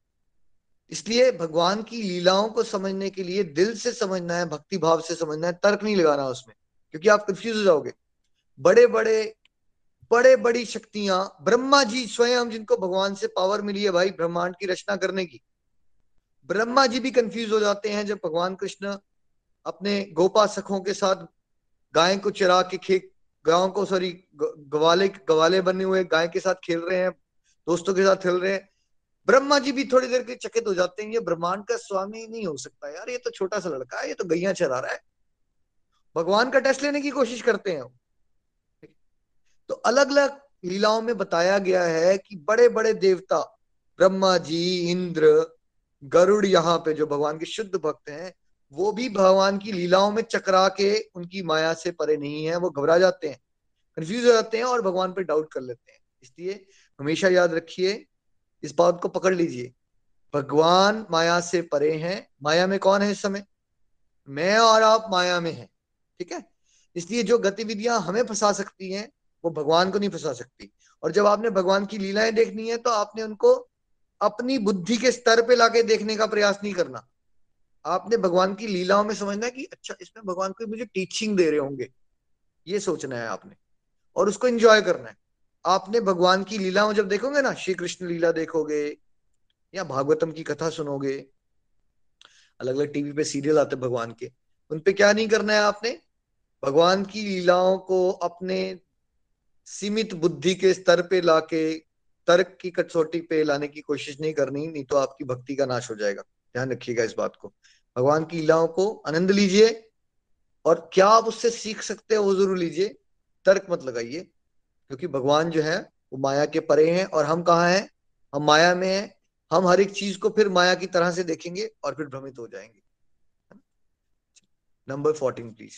इसलिए भगवान की लीलाओं को समझने के लिए दिल से समझना है भक्ति भाव से समझना है, तर्क नहीं लगाना उसमें, क्योंकि आप कंफ्यूज हो जाओगे। बड़े बड़े बड़े बड़ी शक्तियाँ, ब्रह्मा जी स्वयं जिनको भगवान से पावर मिली है भाई, ब्रह्मांड की रचना करने की। ब्रह्मा जी भी कंफ्यूज हो जाते हैं जब भगवान कृष्ण अपने गोपा सखों के साथ गाय को चरा के खेत, गाँव को सॉरी गवाले गवाले बने हुए, गाय के साथ खेल रहे हैं, दोस्तों के साथ खेल रहे हैं। ब्रह्मा जी भी थोड़ी देर के चकित हो जाते हैं, ये ब्रह्मांड का स्वामी नहीं हो सकता यार, ये तो छोटा सा लड़का है, ये तो गैया चला रहा है। भगवान का टेस्ट लेने की कोशिश करते हैं तो अलग अलग लीलाओं में बताया गया है कि बड़े बड़े देवता, ब्रह्मा जी, इंद्र, गरुड़ यहाँ पे जो भगवान के शुद्ध भक्त हैं, वो भी भगवान की लीलाओं में चकरा के उनकी माया से परे नहीं है, वो घबरा जाते हैं कंफ्यूज हो जाते हैं और भगवान पे डाउट कर लेते हैं। इसलिए हमेशा याद रखिए इस बात को पकड़ लीजिए। भगवान माया से परे हैं। माया में कौन है इस समय? मैं और आप माया में हैं, ठीक है? इसलिए जो गतिविधियाँ हमें फंसा सकती हैं, वो भगवान को नहीं फंसा सकती। और जब आपने भगवान की लीलाएँ देखनी है तो आपने उनको अपनी बुद्धि के स्तर पे लाके देखने का प्रयास नहीं करना। आपने भगवान की लीलाओं में समझना कि अच्छा इसमें भगवान कोई मुझे टीचिंग दे रहे होंगे। ये सोचना है आपने। और उसको एंजॉय करना है। आपने भगवान की लीलाओं जब देखोगे ना श्री कृष्ण लीला देखोगे, या भागवतम की कथा सुनोगे अलग अलग टीवी पे सीरियल आते भगवान के, उन पे क्या नहीं करना है आपने? भगवान की लीलाओं को अपने सीमित बुद्धि के स्तर पे लाके, तर्क की कसौटी पे लाने की कोशिश नहीं करनी, नहीं तो आपकी भक्ति का नाश हो जाएगा। ध्यान रखिएगा इस बात को। भगवान की लीलाओं को आनंद लीजिए, और क्या आप उससे सीख सकते हैं वो ज़रूर लीजिए। तर्क मत लगाइए। क्योंकि भगवान जो है वो माया के परे हैं और हम कहा हैं? हम माया में हैं। हम हर एक चीज़ को फिर माया की तरह से देखेंगे और फिर भ्रमित हो जाएँगे। Number fourteen please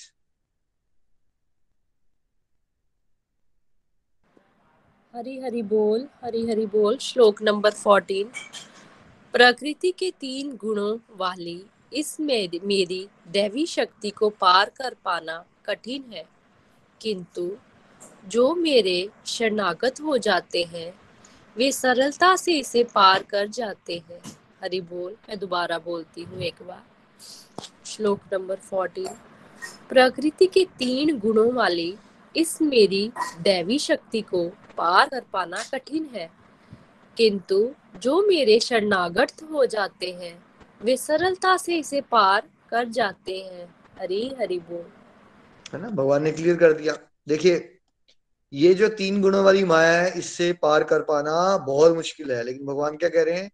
Hari Hari बोल हरी हरि बोल श्लोक नंबर फोर्टीन प्रकृति के तीन गुणों वाली इस मेरी, मेरी दैवी शक्ति को पार कर पाना कठिन है किंतु जो मेरे शरणागत हो जाते हैं, वे सरलता से इसे पार कर जाते हैं। हरि बोल, मैं दोबारा बोलती हूँ एक बार। श्लोक नंबर फोर्टीन प्रकृति के तीन गुणों वाली इस मेरी दैवी शक्ति को पार कर पाना कठिन है। किंतु जो मेरे शरणागत हो जाते हैं, वे सरलता से इसे पार कर जाते हैं। हरी हरि बोल। है ना? भगवान ने क्लियर कर दिया। देखिए ये जो तीन गुणों वाली माया है, इससे पार कर पाना बहुत मुश्किल है। लेकिन भगवान क्या कह रहे हैं?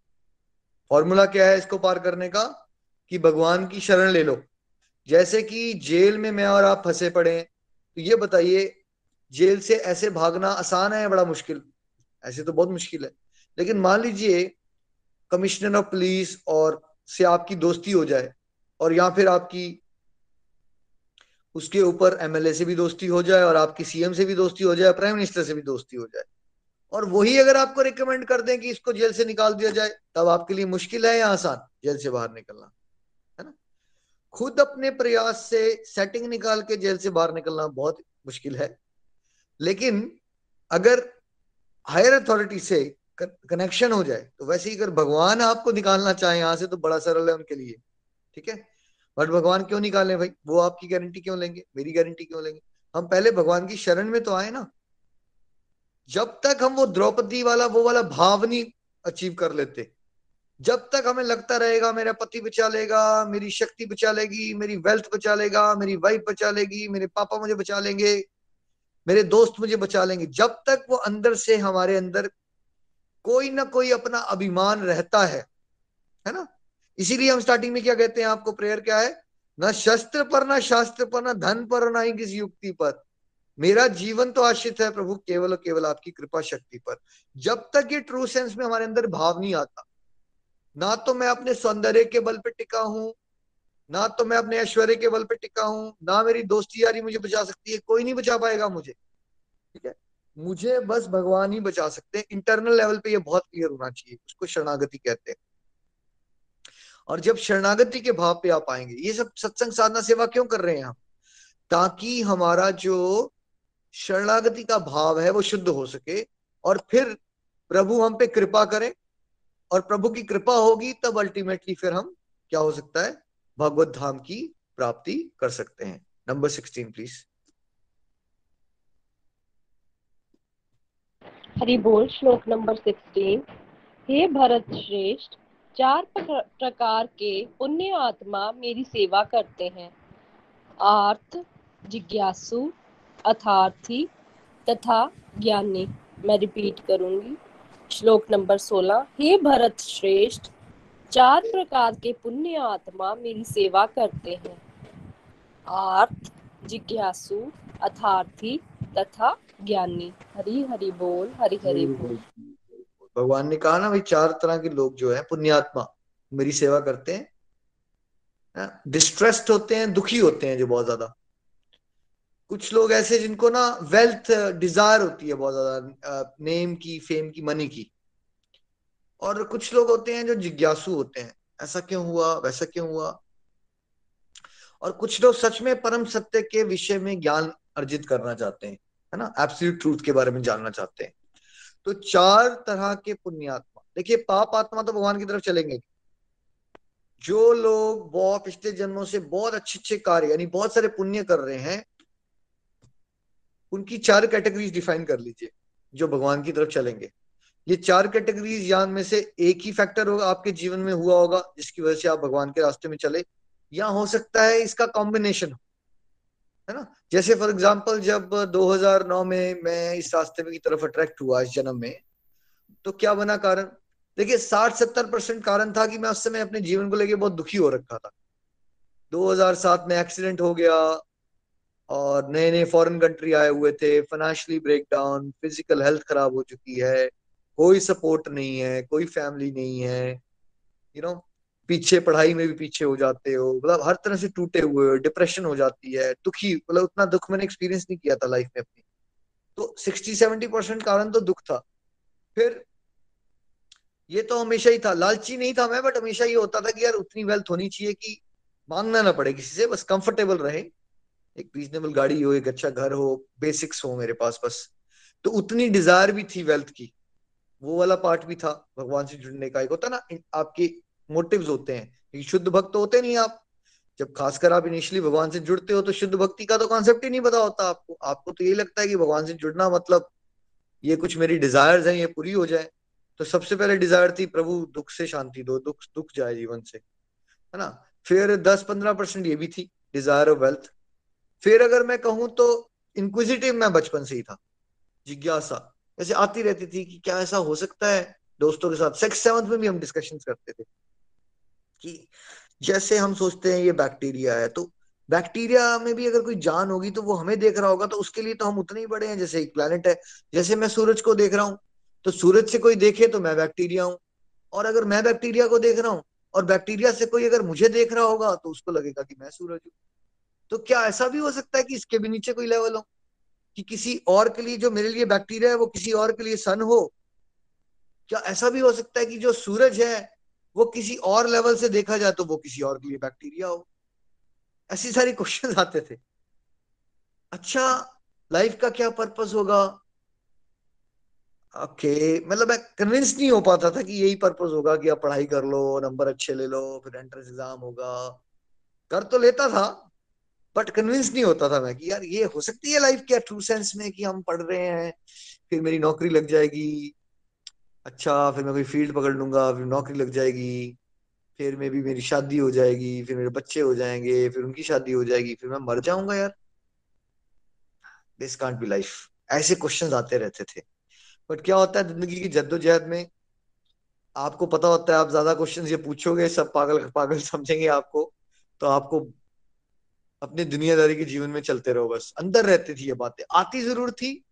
फॉर्मूला क्या है इसको पार करने का? कि भगवान की शरण ले लो। जैसे कि जेल में मैं और आप फंसे पड़े तो ये बताइए, जेल से ऐसे भागना आसान है बड़ा मुश्किल? ऐसे तो बहुत मुश्किल है। लेकिन मान लीजिए, कमिश्नर ऑफ़ पुलिस और से आपकी दोस्ती हो जाए, और या फिर आपकी उसके ऊपर एमएलए से भी दोस्ती हो जाए और आपकी सीएम से भी दोस्ती हो जाए प्राइम मिनिस्टर से भी दोस्ती हो जाए। और वही अगर आपको रिकमेंड कर दें कि इसको जेल से निकाल दिया जाए, तब आपके लिए मुश्किल है या आसान, जेल से बाहर निकलना, है ना? खुद अपने प्रयास से सेटिंग निकाल के जेल से बाहर निकलना बहुत मुश्किल है। लेकिन अगर हायर अथॉरिटी से कनेक्शन हो जाए तो वैसे ही अगर भगवान आपको निकालना चाहे, यहाँ से तो बड़ा सरल है उनके लिए, ठीक है? बट भगवान क्यों निकाले भाई? वो आपकी गारंटी क्यों लेंगे? मेरी गारंटी क्यों लेंगे? हम पहले भगवान की शरण में तो आए ना। जब तक हम वो द्रौपदी वाला, वो वाला भाव नहीं अचीव कर लेते, जब तक हमें लगता रहेगा, मेरा पति बचा लेगा, मेरी शक्ति बचा लेगी, मेरी वेल्थ बचा लेगा, मेरी वाइफ बचा लेगी, मेरे पापा मुझे बचा लेंगे, मेरे दोस्त मुझे बचा लेंगे, जब तक वो अंदर से हमारे अंदर कोई ना कोई अपना अभिमान रहता है है ना? इसीलिए हम स्टार्टिंग में क्या कहते हैं आपको प्रेयर क्या है? ना शस्त्र पर, ना शास्त्र पर, ना धन पर ना ही किसी युक्ति पर। मेरा जीवन तो आश्रित है प्रभु, केवल और केवल आपकी कृपा शक्ति पर। जब तक ये ट्रू सेंस में हमारे अंदर भाव नहीं आता, ना तो मैं अपने सौंदर्य के बल पे टिका हूँ, ना तो मैं अपने ऐश्वर्य के बल पे टिका हूँ, ना मेरी दोस्ती यारी मुझे बचा सकती है, कोई नहीं बचा पाएगा मुझे। ठीक है? मुझे बस भगवान ही बचा सकते हैं। इंटरनल लेवल पे ये बहुत क्लियर होना चाहिए, उसको शरणागति कहते हैं। और जब शरणागति के भाव पे आप आएँगे, ये सब सत्संग साधना सेवा क्यों कर रहे हैं हम ताकि हमारा जो शरणागति का भाव है वो शुद्ध हो सके और फिर प्रभु हम पे कृपा करें और प्रभु की कृपा होगी तब अल्टीमेटली फिर हम क्या हो सकता है? भगवत धाम की प्राप्ति कर सकते हैं। नंबर सिक्सटीन प्लीज़ हरि बोल, श्लोक नंबर सिक्सटीन हे भरत श्रेष्ठ चार प्रकार के पुण्य आत्मा मेरी सेवा करते हैं। आर्थ जिज्ञासु अथार्थी तथा ज्ञानी। मैं रिपीट करूँगी। श्लोक नंबर सोलह। हे भरत श्रेष्ठ चार प्रकार के पुण्य आत्मा मेरी सेवा करते हैं। आर्थ जिज्ञासु अथार्थी तथा ज्ञानी। हरि हरि बोल हरि हरि बोल। भगवान ने कहा ना, भाई, चार तरह के लोग जो है, पुण्यात्मा, मेरी सेवा करते हैं डिस्ट्रेस्ड होते हैं, दुखी होते हैं जो बहुत ज़्यादा। कुछ लोग ऐसे जिनको ना वेल्थ डिज़ायर होती है बहुत ज़्यादा नेम की फेम की मनी की। और कुछ लोग होते हैं जो जिज्ञासु होते हैं, ऐसा क्यों हुआ? वैसा क्यों हुआ? और कुछ लोग सच में परम सत्य के विषय में ज्ञान अर्जित करना चाहते हैं, है ना? एब्सोल्यूट ट्रूथ के बारे में जानना चाहते हैं। तो चार तरह के पुण्यात्मा। देखिए, पाप आत्मा तो भगवान की तरफ़ चलेंगे। जो लोग बहुत पिछले जन्मों से बहुत अच्छे अच्छे कार्य, यानी बहुत सारे पुण्य कर रहे हैं, उनकी चार कैटेगरीज डिफाइन कर लीजिए, जो भगवान की तरफ़ चलेंगे। ये चार कैटेगरीज यान में से एक ही फैक्टर होगा आपके जीवन में हुआ होगा, जिसकी वजह से आप भगवान के रास्ते में चले। या हो सकता है इसका कॉम्बिनेशन है। ना? जैसे फॉर एग्ज़ाम्पल जब 2009 में मैं इस रास्ते में की तरफ़ अट्रैक्ट हुआ इस जन्म में तो क्या बना कारण? देखिए साठ सत्तर परसेंट कारण था कि मैं उस समय अपने जीवन को लेके बहुत दुखी हो रखा था। 2007 में एक्सीडेंट हो गया और नए नए फॉरेन कंट्री आए हुए थे फाइनेंशियली ब्रेकडाउन फ़िज़िकल हेल्थ खराब हो चुकी है कोई सपोर्ट नहीं है कोई फैमिली नहीं है यू you नो know, पीछे, पढ़ाई में भी पीछे हो जाते हो मतलब हर तरह से टूटे हुए हो डिप्रेशन हो जाती है, दुखी मतलब उतना दुख मैंने एक्सपीरियंस नहीं किया था लाइफ में अपनी। तो सिक्सटी सेवेंटी परसेंट कारण तो दुख था। फिर ये तो हमेशा ही था, लालची नहीं था मैं बट हमेशा ये होता था कि यार उतनी वेल्थ होनी चाहिए कि मांगना ना पड़े किसी से, बस कंफर्टेबल रहे। एक रीजनेबल गाड़ी हो, एक अच्छा घर हो बेसिक्स हो मेरे पास, बस। तो उतनी डिज़ायर भी थी वेल्थ की। वो वाला पार्ट भी था, भगवान से जुड़ने का। एक होता ना आपके मोटिव्स होते हैं शुद्ध भक्त होते नहीं आप। जब खासकर आप इनिशियली भगवान से जुड़ते हो तो शुद्ध भक्ति का तो कॉन्सेप्ट ही नहीं पता होता आपको। आपको तो यही लगता है कि भगवान से जुड़ना मतलब ये कुछ मेरी डिजायर्स हैं, ये पूरी हो जाए। तो सबसे पहले डिज़ायर थी, प्रभु दुख से शांति दो, दुख दुख जाए जीवन से। है ना? फिर दस पंद्रह परसेंट ये भी थी डिज़ायर ऑफ़ वेल्थ फिर अगर मैं कहूँ तो इंक्विजिटिव मैं बचपन से ही था। जिज्ञासा। ऐसे आती रहती थी कि क्या ऐसा हो सकता है? दोस्तों के साथ। सिक्स सेवंथ में भी हम डिस्कशन करते थे। कि जैसे हम सोचते हैं ये बैक्टीरिया है तो बैक्टीरिया में भी अगर कोई जान होगी तो वो हमें देख रहा होगा तो उसके लिए तो हम उतने ही बड़े हैं जैसे एक प्लेनेट है। जैसे मैं सूरज को देख रहा हूँ तो सूरज से कोई देखे तो मैं बैक्टीरिया हूँ। और अगर मैं बैक्टीरिया को देख रहा हूँ और बैक्टीरिया से कोई अगर मुझे देख रहा होगा तो उसको लगेगा कि मैं सूरज हूँ। तो क्या ऐसा भी हो सकता है कि इसके भी नीचे कोई लेवल हो? कि किसी और के लिए जो मेरे लिए बैक्टीरिया है, वो किसी और के लिए सन हो? क्या ऐसा भी हो सकता है कि जो सूरज है वो किसी और लेवल से देखा जाए तो वो किसी और के लिए बैक्टीरिया हो। ऐसी सारी क्वेश्चन आते थे। अच्छा लाइफ का क्या पर्पस होगा? ओके okay, मतलब मैं कन्विंस नहीं हो पाता था कि यही पर्पस होगा कि आप पढ़ाई कर लो नंबर अच्छे ले लो फिर एंट्रेंस एग्ज़ाम होगा। कर तो लेता था बट कन्विंस नहीं होता था मैं कि यार ये हो सकती है लाइफ क्या ट्रू सेंस में कि हम पढ़ रहे हैं फिर मेरी नौकरी लग जाएगी। अच्छा फिर मैं कोई फ़ील्ड पकड़ लूँगा, फिर नौकरी लग जाएगी, फिर मे भी मेरी शादी हो जाएगी, फिर मेरे बच्चे हो जाएँगे, फिर उनकी शादी हो जाएगी, फिर मैं मर जाऊँगा यार। दिस कांट बी लाइफ ऐसे क्वेश्चंस आते रहते थे। बट क्या होता है ज़िंदगी की जद्दोजहद में? आपको पता होता है, आप ज़्यादा क्वेश्चन ये पूछोगे, सब पागल पागल समझेंगे आपको। तो आपको अपने दुनियादारी के जीवन में चलते रहो बस। अंदर रहती थी ये बातें। आती ज़रूर थी।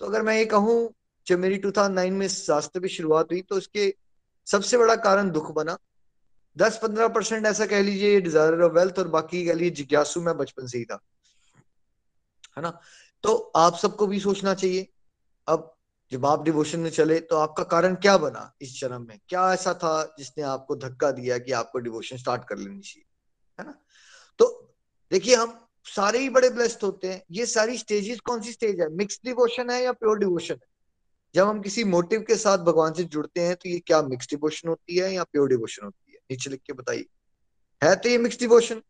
तो अगर मैं ये कहूँ जब मेरी 2009 में इस की शुरुआत हुई तो उसके सबसे बड़ा कारण दुख बना। 10-15 परसेंट ऐसा कह लीजिए डिज़ायर ऑफ़ वेल्थ और बाकी कह लीजिए जिज्ञासु मैं बचपन से ही था। है ना? तो आप सबको भी सोचना चाहिए। अब जब आप डिवोशन में चले तो आपका कारण क्या बना इस जन्म में? क्या ऐसा था जिसने आपको धक्का दिया कि आपको डिवोशन स्टार्ट कर लेनी चाहिए? है ना? तो देखिए, हम सारे ही बड़े ब्लेस्ड होते हैं। ये सारी स्टेजेस कौन सी स्टेज है? मिक्स डिवोशन है या प्योर डिवोशन है? जब हम किसी मोटिव के साथ भगवान से जुड़ते हैं तो ये क्या मिक्स डिवोशन होती है या प्योर डिवोशन होती है? नीचे लिख के बताइए। है तो ये मिक्स डिवोशन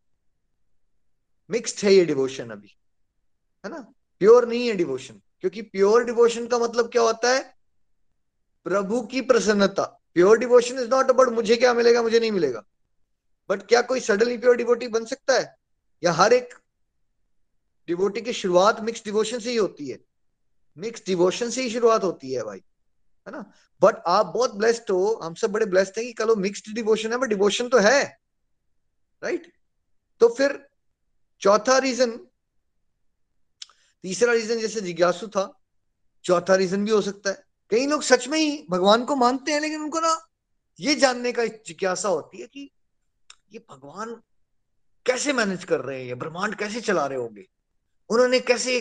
मिक्स्ड है ये डिवोशन अभी। है ना? प्योर नहीं है डिवोशन क्योंकि प्योर डिवोशन का मतलब क्या होता है? प्रभु की प्रसन्नता। Pure devotion is not about मुझे क्या मिलेगा, मुझे नहीं मिलेगा। बट क्या कोई सडनली प्योर डिवोटी बन सकता है? या हर एक डिवोटी की शुरुआत मिक्स डिवोशन से ही होती है? मिक्स डिवोशन से ही शुरुआत होती है भाई, है ना? बट आप बहुत ब्लेस्ड हो, हम सब बड़े ब्लेस्ड हैं कि कलो मिक्स्ड डिवोशन है बट डिवोशन तो है राइट तो फिर चौथा रीजन तीसरा रीजन जैसे जिज्ञासु था, चौथा रीजन भी हो सकता है। कई लोग सच में ही भगवान को मानते हैं, लेकिन उनको ना ये जानने का जिज्ञासा होती है कि ये भगवान कैसे मैनेज कर रहे हैं, ये ब्रह्मांड कैसे चला रहे होंगे? उन्होंने कैसे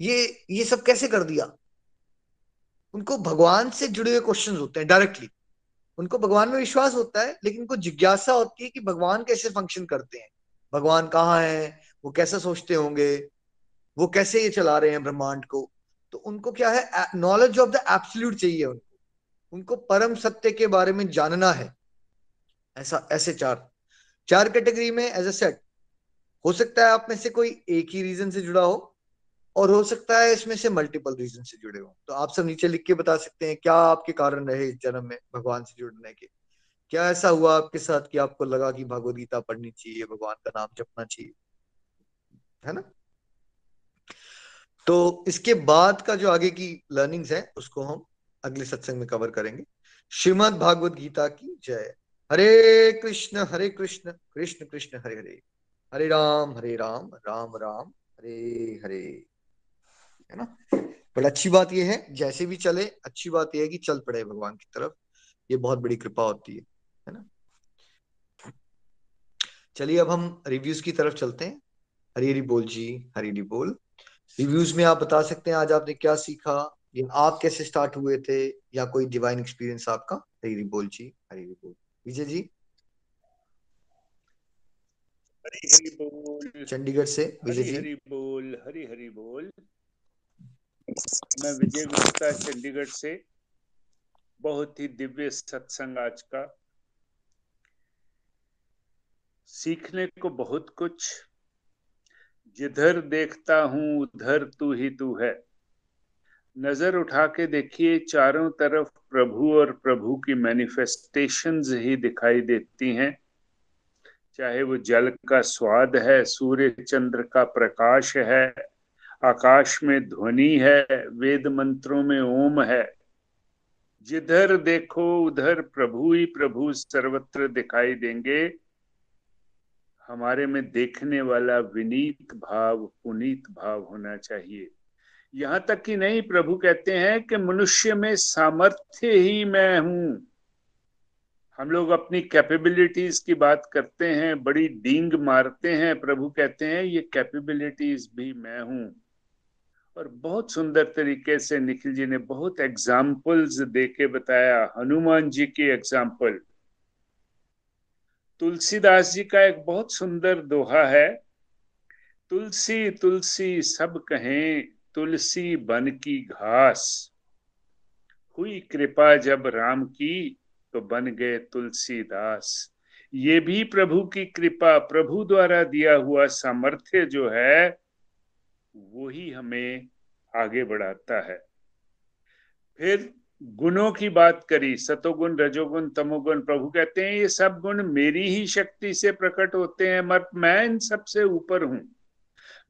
ये ये सब कैसे कर दिया? उनको भगवान से जुड़े हुए क्वेश्चन होते हैं डायरेक्टली उनको भगवान में विश्वास होता है, लेकिन उनको जिज्ञासा होती है कि भगवान कैसे फ़ंक्शन करते हैं। भगवान कहाँ है? वो कैसे सोचते होंगे? वो कैसे ये चला रहे हैं ब्रह्मांड को? तो उनको क्या है? नॉलेज ऑफ़ द एब्सोल्यूट चाहिए उनको। उनको परम सत्य के बारे में जानना है। ऐसा, ऐसे चार। चार कैटेगरी में एज ए सेट हो सकता है आप में से कोई एक ही रीजन से जुड़ा हो। और हो सकता है इसमें से मल्टीपल रीजन से जुड़े हों। तो आप सब नीचे लिख के बता सकते हैं, क्या आपके कारण रहे इस जन्म में भगवान से जुड़ने के? क्या ऐसा हुआ आपके साथ कि आपको लगा कि भगवत गीता पढ़नी चाहिए, भगवान का नाम जपना चाहिए? है ना? तो इसके बाद का जो आगे की लर्निंग्स है, उसको हम अगले सत्संग में कवर करेंगे। श्रीमद भागवत गीता की जय। हरे कृष्ण हरे कृष्ण कृष्ण कृष्ण, हरे हरे। हरे राम हरे राम राम राम, हरे हरे। है ना? बट अच्छी बात यह है जैसे भी चले अच्छी बात यह है कि चल पड़े भगवान की तरफ़। ये बहुत बड़ी कृपा होती है है ना? चलिए अब हम रिव्यूज़ की तरफ़ चलते हैं। हरी हरी बोल जी हरी हरी बोल। रिव्यूज़ में आप बता सकते हैं आज आपने क्या सीखा? या आप कैसे स्टार्ट हुए थे? या कोई डिवाइन एक्सपीरियंस आपका? हरी हरी बोल जी हरी हरी बोल। विजय जी? हरी हरी बोल। चंडीगढ़ से विजय जी? हरी बोल हरी हरी बोल। मैं विजय गुप्ता, चंडीगढ़ से। बहुत ही दिव्य सत्संग आज का। सीखने को बहुत कुछ। जिधर देखता हूँ, उधर तू ही तू है। नज़र उठा के देखिए, चारों तरफ़ प्रभु और प्रभु की मैनिफेस्टेशंस ही दिखाई देती हैं। चाहे वो जल का स्वाद है, सूर्य चंद्र का प्रकाश है आकाश में ध्वनि है, वेद मंत्रों में ओम है। जिधर देखो, उधर प्रभु ही प्रभु सर्वत्र दिखाई देंगे। हमारे में देखने वाला विनीत भाव, पुनीत भाव होना चाहिए। यहाँ तक कि नहीं, प्रभु कहते हैं कि मनुष्य में सामर्थ्य ही मैं हूँ। हम लोग अपनी कैपेबिलिटीज की बात करते हैं, बड़ी डींग मारते हैं। प्रभु कहते हैं, ये कैपेबिलिटीज भी मैं हूँ। और बहुत सुंदर तरीके से निखिल जी ने बहुत एग्जाम्पल्स दे के बताया, हनुमान जी की एग्ज़ाम्पल तुलसीदास जी का एक बहुत सुंदर दोहा है, तुलसी तुलसी, सब कहें, तुलसी बन की घास। हुई कृपा जब राम की तो बन गए तुलसीदास। ये भी प्रभु की कृपा, प्रभु द्वारा दिया हुआ सामर्थ्य जो है वो ही हमें आगे बढ़ाता है। फिर गुणों की बात करी, सतोगुण, रजोगुण, तमोगुण, प्रभु कहते हैं, ये सब गुण मेरी ही शक्ति से प्रकट होते हैं, मत मैं इन सबसे ऊपर हूँ।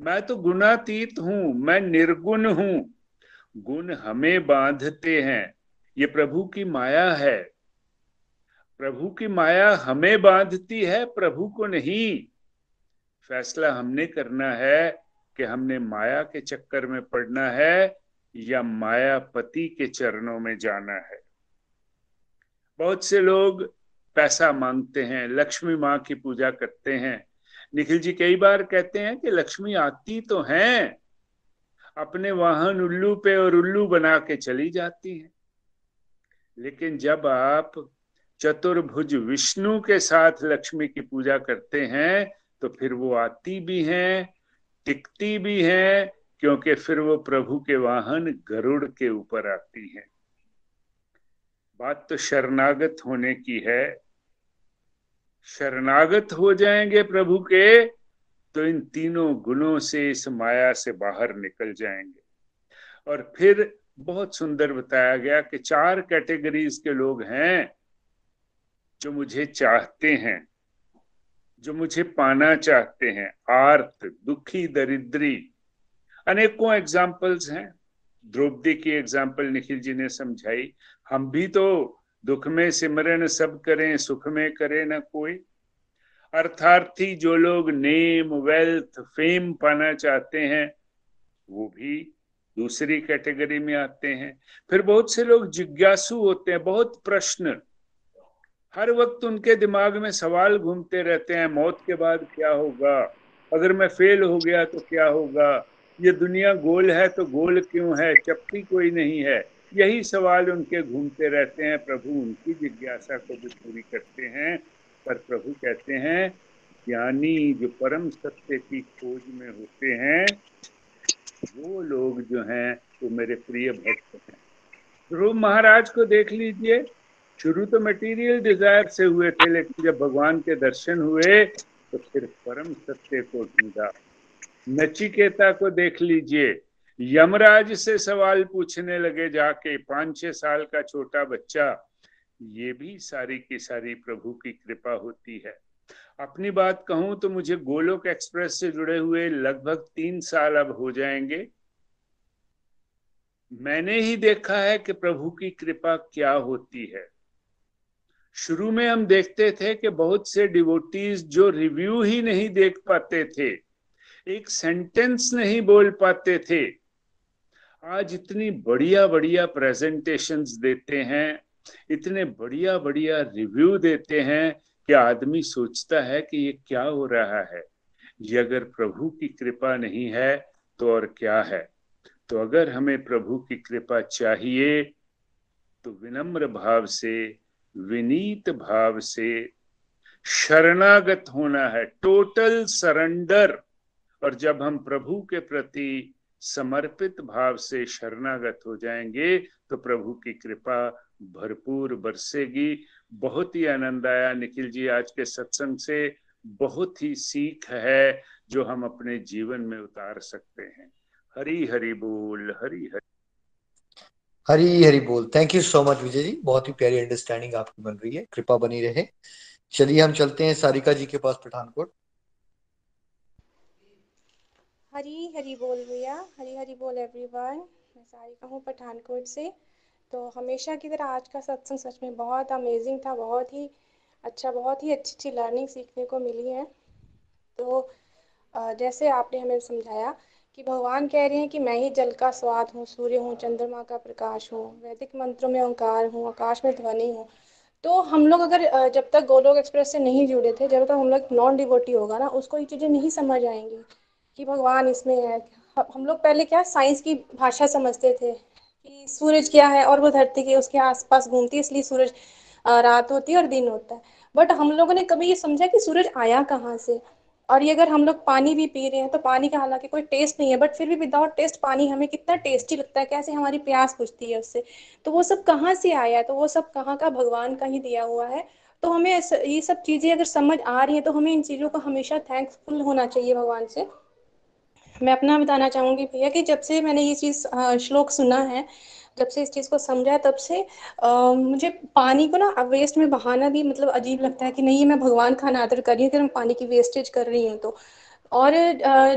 मैं तो गुणातीत हूँ, मैं निर्गुण हूँ। गुण हमें बांधते हैं, ये प्रभु की माया है। प्रभु की माया हमें बांधती है, प्रभु को नहीं। फैसला हमने करना है कि हमने माया के चक्कर में पड़ना है या मायापति के चरणों में जाना है। बहुत से लोग पैसा मांगते हैं, लक्ष्मी माँ की पूजा करते हैं। निखिल जी कई बार कहते हैं कि लक्ष्मी आती तो हैं, अपने वाहन उल्लू पे और उल्लू बना के चली जाती हैं। लेकिन जब आप चतुर्भुज विष्णु के साथ लक्ष्मी की पूजा करते हैं तो फिर वो आती भी हैं टिकती भी हैं, क्योंकि फिर वो प्रभु के वाहन गरुड़ के ऊपर आती है। बात तो शरणागत होने की है। शरणागत हो जाएँगे प्रभु के तो इन तीनों गुणों से इस माया से बाहर निकल जाएँगे। और फिर बहुत सुंदर बताया गया कि चार कैटेगरीज के लोग हैं जो मुझे चाहते हैं। जो मुझे पाना चाहते हैं, आर्थ, दुखी, दरिद्री। अनेकों एग्जाम्पल्स हैं। द्रौपदी की एग्ज़ाम्पल निखिल जी ने समझाई। हम भी तो दुख में सिमरन सब करें, सुख में करे ना कोई। अर्थार्थी जो लोग नेम वेल्थ फेम पाना चाहते हैं, वो भी दूसरी कैटेगरी में आते हैं। फिर बहुत से लोग जिज्ञासु होते हैं, बहुत प्रश्न। हर वक्त उनके दिमाग में सवाल घूमते रहते हैं, मौत के बाद क्या होगा? अगर मैं फेल हो गया तो क्या होगा? ये दुनिया गोल है तो गोल क्यों है? चपटी कोई नहीं है। यही सवाल उनके घूमते रहते हैं, प्रभु उनकी जिज्ञासा को भी पूरी करते हैं। पर प्रभु कहते हैं, ज्ञानी जो परम सत्य की खोज में होते हैं, वो लोग जो हैं, वो मेरे प्रिय भक्त हैं। ध्रुव महाराज को देख लीजिए। शुरू तो मटेरियल डिज़ायर से हुए थे, लेकिन जब भगवान के दर्शन हुए तो फिर परम सत्य को ढूंढा। नचिकेता को देख लीजिए। यमराज से सवाल पूछने लगे जाके, पाँच छह साल का छोटा बच्चा, ये भी सारी की सारी प्रभु की कृपा होती है। अपनी बात कहूँ तो मुझे गोलोक एक्सप्रेस से जुड़े हुए लगभग तीन साल अब हो जाएँगे। मैंने ही देखा है कि प्रभु की कृपा क्या होती है। शुरू में हम देखते थे कि बहुत से डिवोटीज जो रिव्यू ही नहीं देख पाते थे, एक सेंटेंस नहीं बोल पाते थे। आज इतनी बढ़िया बढ़िया प्रेजेंटेशंस देते हैं, इतने बढ़िया बढ़िया रिव्यू देते हैं कि आदमी सोचता है कि ये क्या हो रहा है। ये अगर प्रभु की कृपा नहीं है तो और क्या है? तो अगर हमें प्रभु की कृपा चाहिए तो विनम्र भाव से विनीत भाव से शरणागत होना है टोटल सरेंडर और जब हम प्रभु के प्रति समर्पित भाव से शरणागत हो जाएँगे तो प्रभु की कृपा भरपूर बरसेगी। बहुत ही आनंद आया निखिल जी आज के सत्संग से। बहुत ही सीख है जो हम अपने जीवन में उतार सकते हैं। हरी हरी बोल, हरी हरी हरी हरी बोल। Thank you so much Vijay ji. बहुत ही प्यारी अंडरस्टैंडिंग आपकी बन रही है। कृपा बनी रहे। चलिए, हम चलते हैं सारिका जी के पास, पठानकोट। हरी हरी बोल भैया। हरी हरी बोल एवरीवन मैं सारिका हूँ पठानकोट से। तो हमेशा की तरह आज का सत्संग सच में बहुत अमेजिंग था, बहुत ही अच्छा बहुत ही अच्छी अच्छी लर्निंग सीखने को मिली है। तो जैसे आपने हमें समझाया कि भगवान कह रहे हैं कि मैं ही जल का स्वाद हूँ, सूर्य हूँ, चंद्रमा का प्रकाश हूँ, वैदिक मंत्रों में ओंकार हूँ, आकाश में ध्वनि हूँ। तो हम लोग अगर जब तक गोलोक एक्सप्रेस से नहीं जुड़े थे, जब तक हम लोग नॉन डिवोटी होगा ना, उसको ये चीज़ें नहीं समझ आएँगी कि भगवान इसमें है। हम लोग पहले क्या साइंस की भाषा समझते थे कि सूरज क्या है और वो धरती के उसके आसपास घूमती है, इसलिए सूरज रात होती है और दिन होता है। बट हम लोगों ने कभी ये समझा कि सूरज आया कहाँ से? और ये अगर हम लोग पानी भी पी रहे हैं तो पानी का हालाँकि कोई टेस्ट नहीं है बट फिर भी विदाउट टेस्ट पानी हमें कितना टेस्टी लगता है, कैसे हमारी प्यास बुझती है उससे। तो वो सब कहाँ से आया है? तो वो सब कहाँ का भगवान का ही दिया हुआ है। तो हमें ये सब चीज़ें अगर समझ आ रही हैं तो हमें इन चीज़ों का हमेशा थैंकफुल होना चाहिए भगवान से। मैं अपना बताना चाहूँगी भैया कि जब से मैंने ये चीज़ श्लोक सुना है जब से इस चीज़ को समझा तब से आ, मुझे पानी को ना वेस्ट में बहाना भी मतलब अजीब लगता है कि नहीं मैं भगवान का अनादर कर रही हूँ कि मैं पानी की वेस्टेज कर रही हूँ तो। और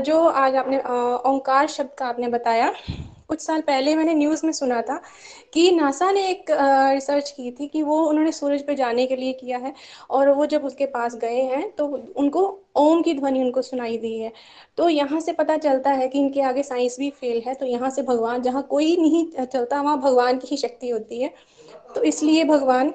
जो आज आपने ओंकार शब्द का आपने बताया कुछ साल पहले मैंने न्यूज़ में सुना था कि नासा ने एक रिसर्च की थी कि वो उन्होंने सूरज पे जाने के लिए किया है और वो जब उसके पास गए हैं तो उनको ओम की ध्वनि उनको सुनाई दी है। तो यहाँ से पता चलता है कि इनके आगे साइंस भी फेल है तो यहाँ से भगवान, जहाँ कोई नहीं चलता, वहाँ भगवान की ही शक्ति होती है। तो इसलिए भगवान,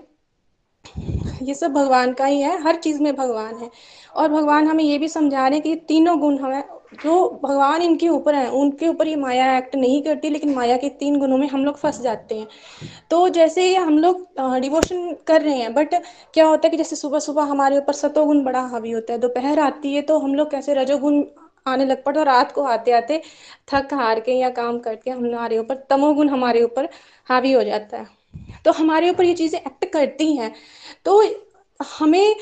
ये सब भगवान का ही है, हर चीज़ में भगवान है। और भगवान हमें ये भी समझा रहे हैं कि तीनों गुण हमें जो भगवान इनके ऊपर है, उनके ऊपर ये माया एक्ट नहीं करती, लेकिन माया के तीन गुणों में हम लोग फंस जाते हैं। तो जैसे हम लोग डिवोशन कर रहे हैं बट क्या होता है कि जैसे सुबह सुबह हमारे ऊपर सतोगुण बड़ा हावी होता है, दोपहर आती है तो हम लोग कैसे रजोगुण आने लग पड़ते और रात को आते आते थक हार के या काम करके हमारे ऊपर, तमोगुण हमारे ऊपर हावी हो जाता है। तो हमारे ऊपर ये चीज़ें एक्ट करती हैं। तो हमें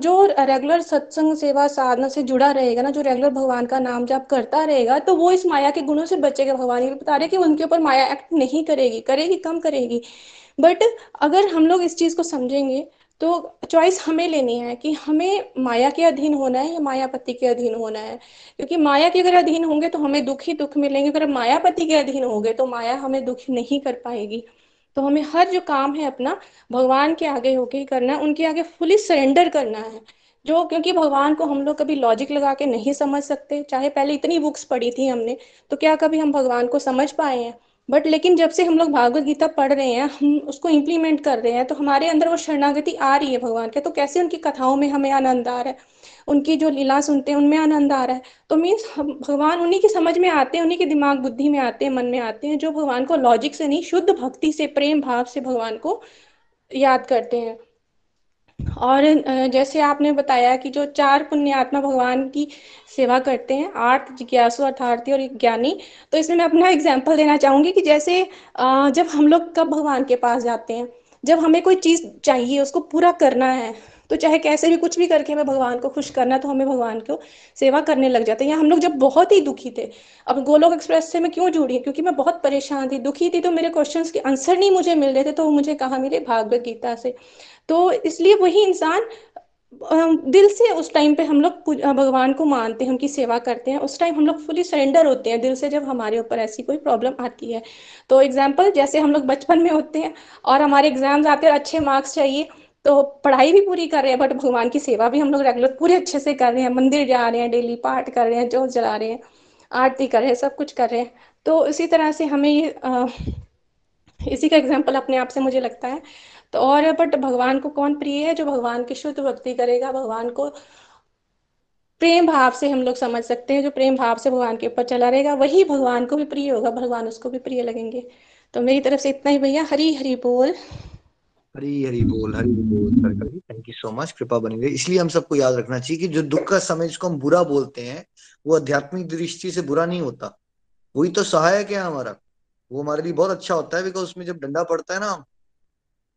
जो रेगुलर सत्संग सेवा साधना से जुड़ा रहेगा ना, जो रेगुलर भगवान का नाम जप करता रहेगा तो वो इस माया के गुणों से बचेगा। भगवान ये बता रहे कि उनके ऊपर माया एक्ट नहीं करेगी करेगी, कम करेगी। बट अगर हम लोग इस चीज़ को समझेंगे तो चॉइस हमें लेनी है कि हमें माया के अधीन होना है या मायापति के अधीन होना है। क्योंकि माया के अगर अधीन होंगे तो हमें दुख ही दुख मिलेंगे। अगर मायापति के अधीन होंगे तो माया हमें दुख नहीं कर पाएगी। तो हमें हर जो काम है अपना भगवान के आगे होके ही करना है, उनके आगे फुली सरेंडर करना है। जो क्योंकि भगवान को हम लोग कभी लॉजिक लगा के नहीं समझ सकते, चाहे पहले इतनी बुक्स पढ़ी थी हमने तो क्या कभी हम भगवान को समझ पाए हैं? बट लेकिन जब से हम लोग भागवत गीता पढ़ रहे हैं, हम उसको इम्प्लीमेंट कर रहे हैं तो हमारे अंदर वो शरणागति आ रही है भगवान के तो कैसे उनकी कथाओं में हमें आनंद आ रहा है? उनकी जो लीला सुनते हैं, उनमें आनंद आ रहा है। तो मीन्स भगवान उन्हीं की समझ में आते हैं, उन्हीं के दिमाग बुद्धि में आते हैं, मन में आते हैं, जो भगवान को लॉजिक से नहीं, शुद्ध भक्ति से, प्रेम भाव से भगवान को याद करते हैं। और जैसे आपने बताया कि जो चार पुण्य आत्मा भगवान की सेवा करते हैं आर्थ जिज्ञासु अर्थार्थी और ज्ञानी तो इसमें मैं अपना एग्ज़ाम्पल देना चाहूँगी कि जैसे जब हम लोग कब भगवान के पास जाते हैं, जब हमें कोई चीज़ चाहिए, उसको पूरा करना है तो चाहे कैसे भी कुछ भी करके हमें भगवान को खुश करना तो हमें भगवान को सेवा करने लग जाते हैं। या हम लोग जब बहुत ही दुखी थे, अब गोलोक एक्सप्रेस से मैं क्यों जुड़ी? क्योंकि मैं बहुत परेशान थी, दुखी थी तो मेरे क्वेश्चन के आंसर नहीं मुझे मिल रहे थे तो मुझे कहा मिले भागवत गीता से। तो इसलिए वही इंसान दिल से उस टाइम पे हम लोग भगवान को मानते हैं, उनकी सेवा करते हैं। उस टाइम हम लोग फुली सरेंडर होते हैं, दिल से जब हमारे ऊपर ऐसी कोई प्रॉब्लम आती है। तो एग्ज़ाम्पल जैसे हम लोग बचपन में होते हैं और हमारे एग्ज़ाम्स आते हैं अच्छे मार्क्स चाहिए तो पढ़ाई भी पूरी कर रहे हैं बट भगवान की सेवा भी हम लोग रेगुलर पूरे अच्छे से कर रहे हैं। मंदिर जा रहे हैं डेली पाठ कर रहे हैं, जोत जला रहे हैं, आरती कर रहे हैं, सब कुछ कर रहे हैं। तो इसी तरह से हमें ये इसी का एग्ज़ाम्पल अपने आप से मुझे लगता है। तो और बट भगवान को कौन प्रिय है? जो भगवान की शुद्ध भक्ति करेगा, भगवान को प्रेम भाव से हम लोग समझ सकते हैं। जो प्रेम भाव से भगवान के ऊपर चला रहेगा, वही भगवान को भी प्रिय होगा, भगवान उसको भी प्रिय लगेंगे। तो मेरी तरफ़ से इतना ही भैया। हरी हरी बोल। हरी हरी बोल हरी बोल थैंक यू सो मच कृपा बनी रही इसलिए हम सबको याद रखना चाहिए कि जो दुख का समय जिसको हम बुरा बोलते हैं, वो आध्यात्मिक दृष्टि से बुरा नहीं होता। वही तो सहायक है हमारा। वो हमारे लिए बहुत अच्छा होता है बिकॉज़ उसमें जब डंडा पड़ता है ना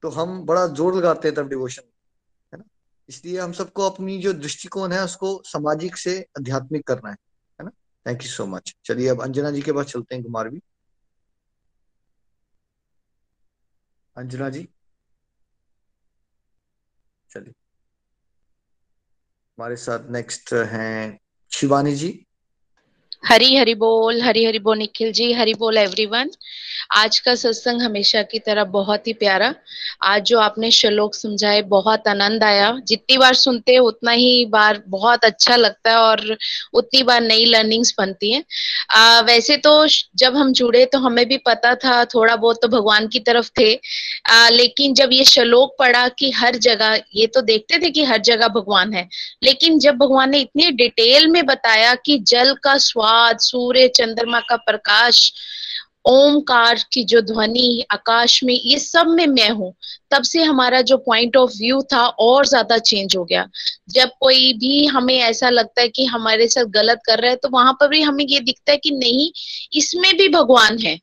तो हम बड़ा ज़ोर लगाते हैं तब डिवोशन है ना? इसलिए हम सबको अपनी जो दृष्टिकोण है, उसको सामाजिक से आध्यात्मिक करना है है ना? थैंक यू सो मच चलिए अब अंजना जी के पास चलते हैं कुमार भी अंजना जी? चलिए। हमारे साथ नेक्स्ट हैं शिवानी जी। हरी हरी बोल हरी हरी बोल निखिल जी हरी बोल एवरीवन आज का सत्संग हमेशा की तरह बहुत ही प्यारा. आज जो आपने श्लोक समझाए बहुत आनंद आया. जितनी बार सुनते हैं उतना ही बार बहुत अच्छा लगता है और उतनी बार नई लर्निंग्स बनती हैं. वैसे तो जब हम जुड़े तो हमें भी पता था थोड़ा बहुत तो भगवान की तरफ़ थे. आ, लेकिन जब ये श्लोक पढ़ा कि हर जगह ये तो देखते थे कि हर जगह भगवान है. लेकिन जब भगवान ने इतनी डिटेल में बताया कि जल का सूर्य, चंद्रमा का प्रकाश, ओमकार की जो ध्वनि, आकाश में, ये सब में मैं हूँ। तब से हमारा जो पॉइंट ऑफ़ व्यू था और ज़्यादा चेंज हो गया। जब कोई भी हमें ऐसा लगता है कि हमारे साथ गलत कर रहा है तो वहाँ पर भी हमें ये दिखता है कि नहीं, इसमें भी भगवान है।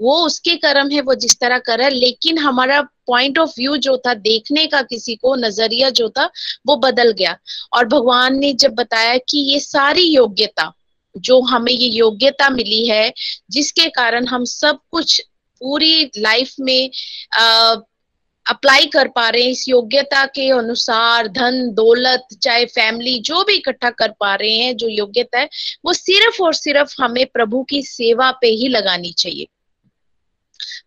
वो उसके कर्म है, वो जिस तरह कर रहा है, लेकिन हमारा पॉइंट ऑफ़ व्यू जो था, देखने का किसी को, नज़रिया जो था, वो बदल गया। और भगवान ने जब बताया कि ये सारी योग्यता जो हमें ये योग्यता मिली है, जिसके कारण हम सब कुछ पूरी लाइफ में अप्लाई कर पा रहे हैं, इस योग्यता के अनुसार धन, दौलत, चाहे फैमिली जो भी इकट्ठा कर पा रहे हैं, जो योग्यता है, वो सिर्फ़ और सिर्फ़ हमें प्रभु की सेवा पे ही लगानी चाहिए।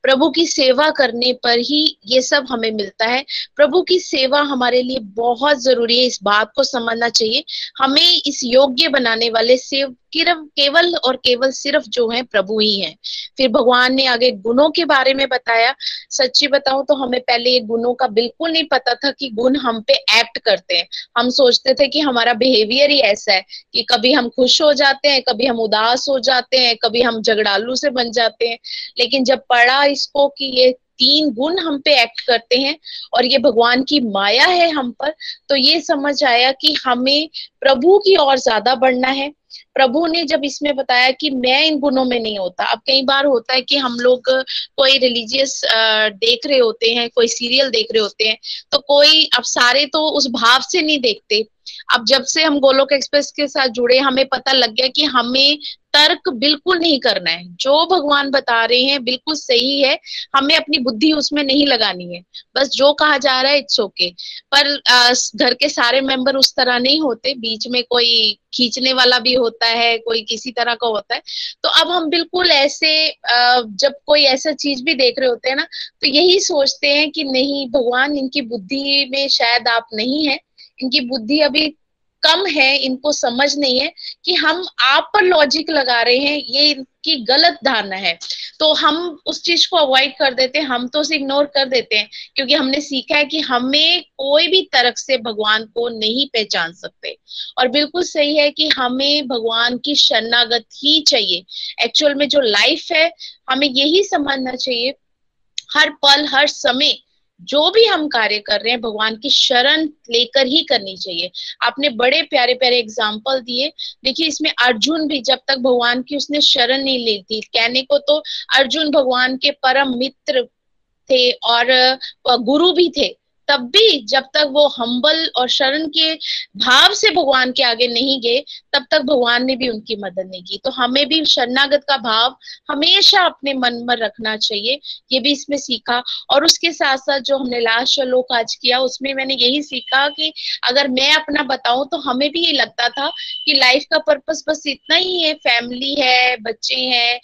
प्रभु की सेवा करने पर ही ये सब हमें मिलता है। प्रभु की सेवा हमारे लिए बहुत ज़रूरी है, इस बात को समझना चाहिए। हमें इस योग्य बनाने वाले सेव केवल और केवल सिर्फ़ जो है, प्रभु ही है। फिर भगवान ने आगे गुणों के बारे में बताया। सच्ची बताऊँ तो हमें पहले ये गुणों का बिल्कुल नहीं पता था कि गुण हम पे एक्ट करते हैं। हम सोचते थे कि हमारा बिहेवियर ही ऐसा है कि कभी हम खुश हो जाते हैं, कभी हम उदास हो जाते हैं, कभी हम झगड़ालू से बन जाते हैं। लेकिन जब पढ़ा इसको कि ये तीन गुण हम पे एक्ट करते हैं और ये भगवान की माया है हम पर तो ये समझ आया कि हमें प्रभु की ओर ज़्यादा बढ़ना है। प्रभु ने जब इसमें बताया कि मैं इन गुणों में नहीं होता, अब कई बार होता है कि हम लोग कोई रिलीजियस देख रहे होते हैं, कोई सीरियल देख रहे होते हैं तो कोई, अब सारे तो उस भाव से नहीं देखते। अब जब से हम गोलोक एक्सप्रेस के साथ जुड़े, हमें पता लग गया कि हमें तर्क बिल्कुल नहीं करना है। जो भगवान बता रहे हैं, बिल्कुल सही है। हमें अपनी बुद्धि उसमें नहीं लगानी है। बस जो कहा जा रहा है इट्स ओके पर घर के सारे मेंबर उस तरह नहीं होते। बीच में कोई खींचने वाला भी होता है, कोई किसी तरह का होता है। तो अब हम बिल्कुल ऐसे जब कोई ऐसा चीज़ भी देख रहे होते हैं ना तो यही सोचते हैं कि नहीं, भगवान इनकी बुद्धि में शायद आप नहीं है। इनकी बुद्धि अभी कम है, इनको समझ नहीं है कि हम आप पर लॉजिक लगा रहे हैं, ये इनकी गलत धारणा है। तो हम उस चीज़ को अवॉइड कर देते हैं, हम तो उसे इग्नोर कर देते हैं, क्योंकि हमने सीखा है कि हमें कोई भी तर्क से भगवान को नहीं पहचान सकते। और बिल्कुल सही है कि हमें भगवान की शरणागत ही चाहिए। एक्चुअल में जो लाइफ है, हमें यही समझना चाहिए, हर पल, हर समय जो भी हम कार्य कर रहे हैं, भगवान की शरण लेकर ही करनी चाहिए। आपने बड़े प्यारे प्यारे एग्ज़ाम्पल दिए। देखिए, इसमें अर्जुन भी, जब तक भगवान की उसने शरण नहीं ली थी, कहने को तो अर्जुन भगवान के परम मित्र थे और गुरु भी थे। तब भी जब तक वो हम्बल और शरण के भाव से भगवान के आगे नहीं गए, तब तक भगवान ने भी उनकी मदद नहीं की। तो हमें भी शरणागत का भाव हमेशा अपने मन में रखना चाहिए, ये भी इसमें सीखा। और उसके साथ साथ जो हमने लास्ट श्लोक आज किया, उसमें मैंने यही सीखा कि अगर मैं अपना बताऊँ तो हमें भी ये लगता था कि लाइफ का पर्पस बस इतना ही है। फैमिली है, बच्चे हैं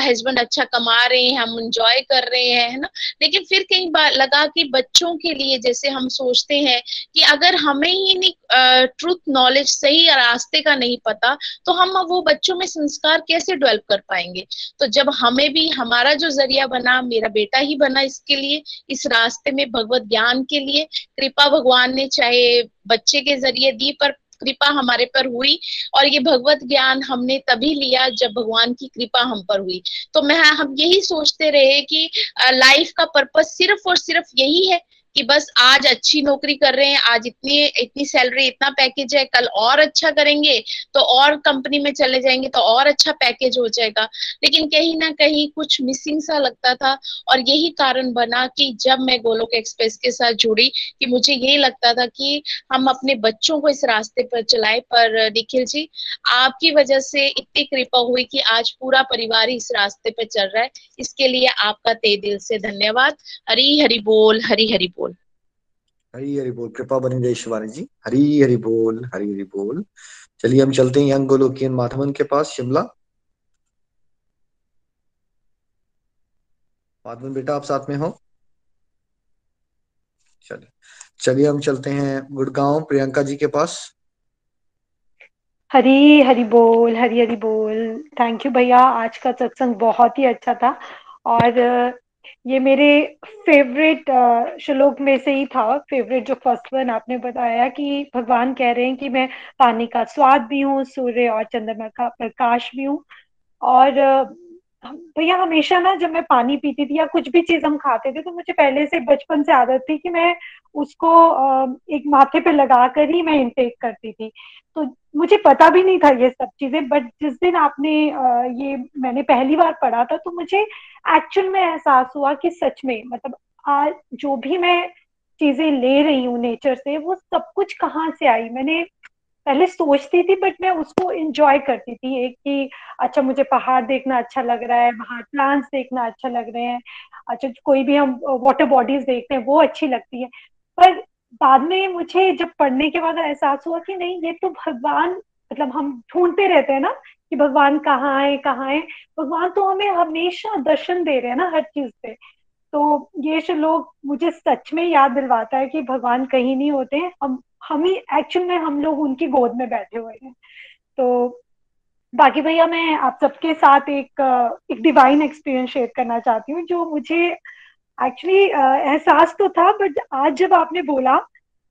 हस्बैंड अच्छा कमा रहे हैं, हम इंजॉय कर रहे हैं, है ना? लेकिन फिर कहीं लगा कि बच्चों के लिए लिए जैसे हम सोचते हैं कि अगर हमें ही नहीं ट्रूथ नॉलेज सही रास्ते का नहीं पता तो हम वो बच्चों में संस्कार कैसे डेवलप कर पाएँगे? तो जब हमें भी हमारा जो ज़रिया बना, मेरा बेटा ही बना इसके लिए, इस रास्ते में भगवत ज्ञान के लिए, कृपा भगवान ने चाहे बच्चे के ज़रिए दी, पर कृपा हमारे पर हुई, और ये भगवत ज्ञान हमने तभी लिया जब भगवान की कृपा हम पर हुई। तो मैं, हम यही सोचते रहे कि लाइफ का पर्पस सिर्फ़ और सिर्फ़ यही है कि बस आज अच्छी नौकरी कर रहे हैं, आज इतनी इतनी सैलरी इतना पैकेज है, कल और अच्छा करेंगे तो और कंपनी में चले जाएँगे तो और अच्छा पैकेज हो जाएगा। लेकिन कहीं ना कहीं कुछ मिसिंग सा लगता था और यही कारण बना कि जब मैं गोलोक एक्सप्रेस के साथ जुड़ी कि मुझे यही लगता था कि हम अपने बच्चों को इस रास्ते पर चलाए। पर निखिल जी, आपकी वजह से इतनी कृपा हुई कि आज पूरा परिवार इस रास्ते पर चल रहा है। इसके लिए आपका तय दिल से धन्यवाद। हरी हरी बोल, हरी हरी बोल। हरी हरी बोल। कृपा बनी रही शिवानी जी। हरी हरी बोल, हरी हरी बोल। चलिए, हम चलते हैं यंग गोलोकियन माधवन के पास, शिमला। माधवन बेटा, आप साथ में हो? चलिए चलिए, हम चलते हैं गुड़गांव, प्रियंका जी के पास। हरी हरी बोल, हरी हरी बोल। थैंक यू भैया, आज का सत्संग बहुत ही अच्छा था। और ये मेरे फेवरेट श्लोक में से ही था। फेवरेट जो फ़र्स्ट वन आपने बताया कि भगवान कह रहे हैं कि मैं पानी का स्वाद भी हूँ, सूर्य और चंद्रमा का प्रकाश भी हूँ। और भैया, हमेशा ना जब मैं पानी पीती थी या कुछ भी चीज़ हम खाते थे तो मुझे पहले से बचपन से आदत थी कि मैं उसको एक माथे पे लगा कर ही मैं इंटेक करती थी। तो मुझे पता भी नहीं था ये सब चीज़ें बट जिस दिन आपने ये मैंने पहली बार पढ़ा था तो मुझे एक्चुअल में एहसास हुआ कि सच में मतलब आज जो भी मैं चीज़ें ले रही हूँ नेचर से, वो सब कुछ कहाँ से आई? मैंने पहले सोचती थी बट मैं उसको एंजॉय करती थी एक कि अच्छा मुझे पहाड़ देखना अच्छा लग रहा है बाहर प्लांट्स देखना अच्छा लग रहे हैं अच्छा कोई भी हम वाटर बॉडीज देखते हैं, वो अच्छी लगती है। पर बाद में मुझे जब पढ़ने के बाद एहसास हुआ कि नहीं, ये तो भगवान मतलब हम ढूंढते रहते हैं ना कि भगवान कहाँ है कहाँ है। भगवान तो हमें हमेशा दर्शन दे रहे हैं ना हर चीज़ से तो ये लोग मुझे सच में याद दिलवाता है कि भगवान कहीं नहीं होते हम हम ही एक्चुअल में हम लोग उनकी गोद में बैठे हुए हैं। तो बाकी भैया, मैं आप सबके साथ एक एक डिवाइन एक्सपीरियंस शेयर करना चाहती हूँ, जो मुझे एक्चुअली एहसास तो था बट आज जब आपने बोला,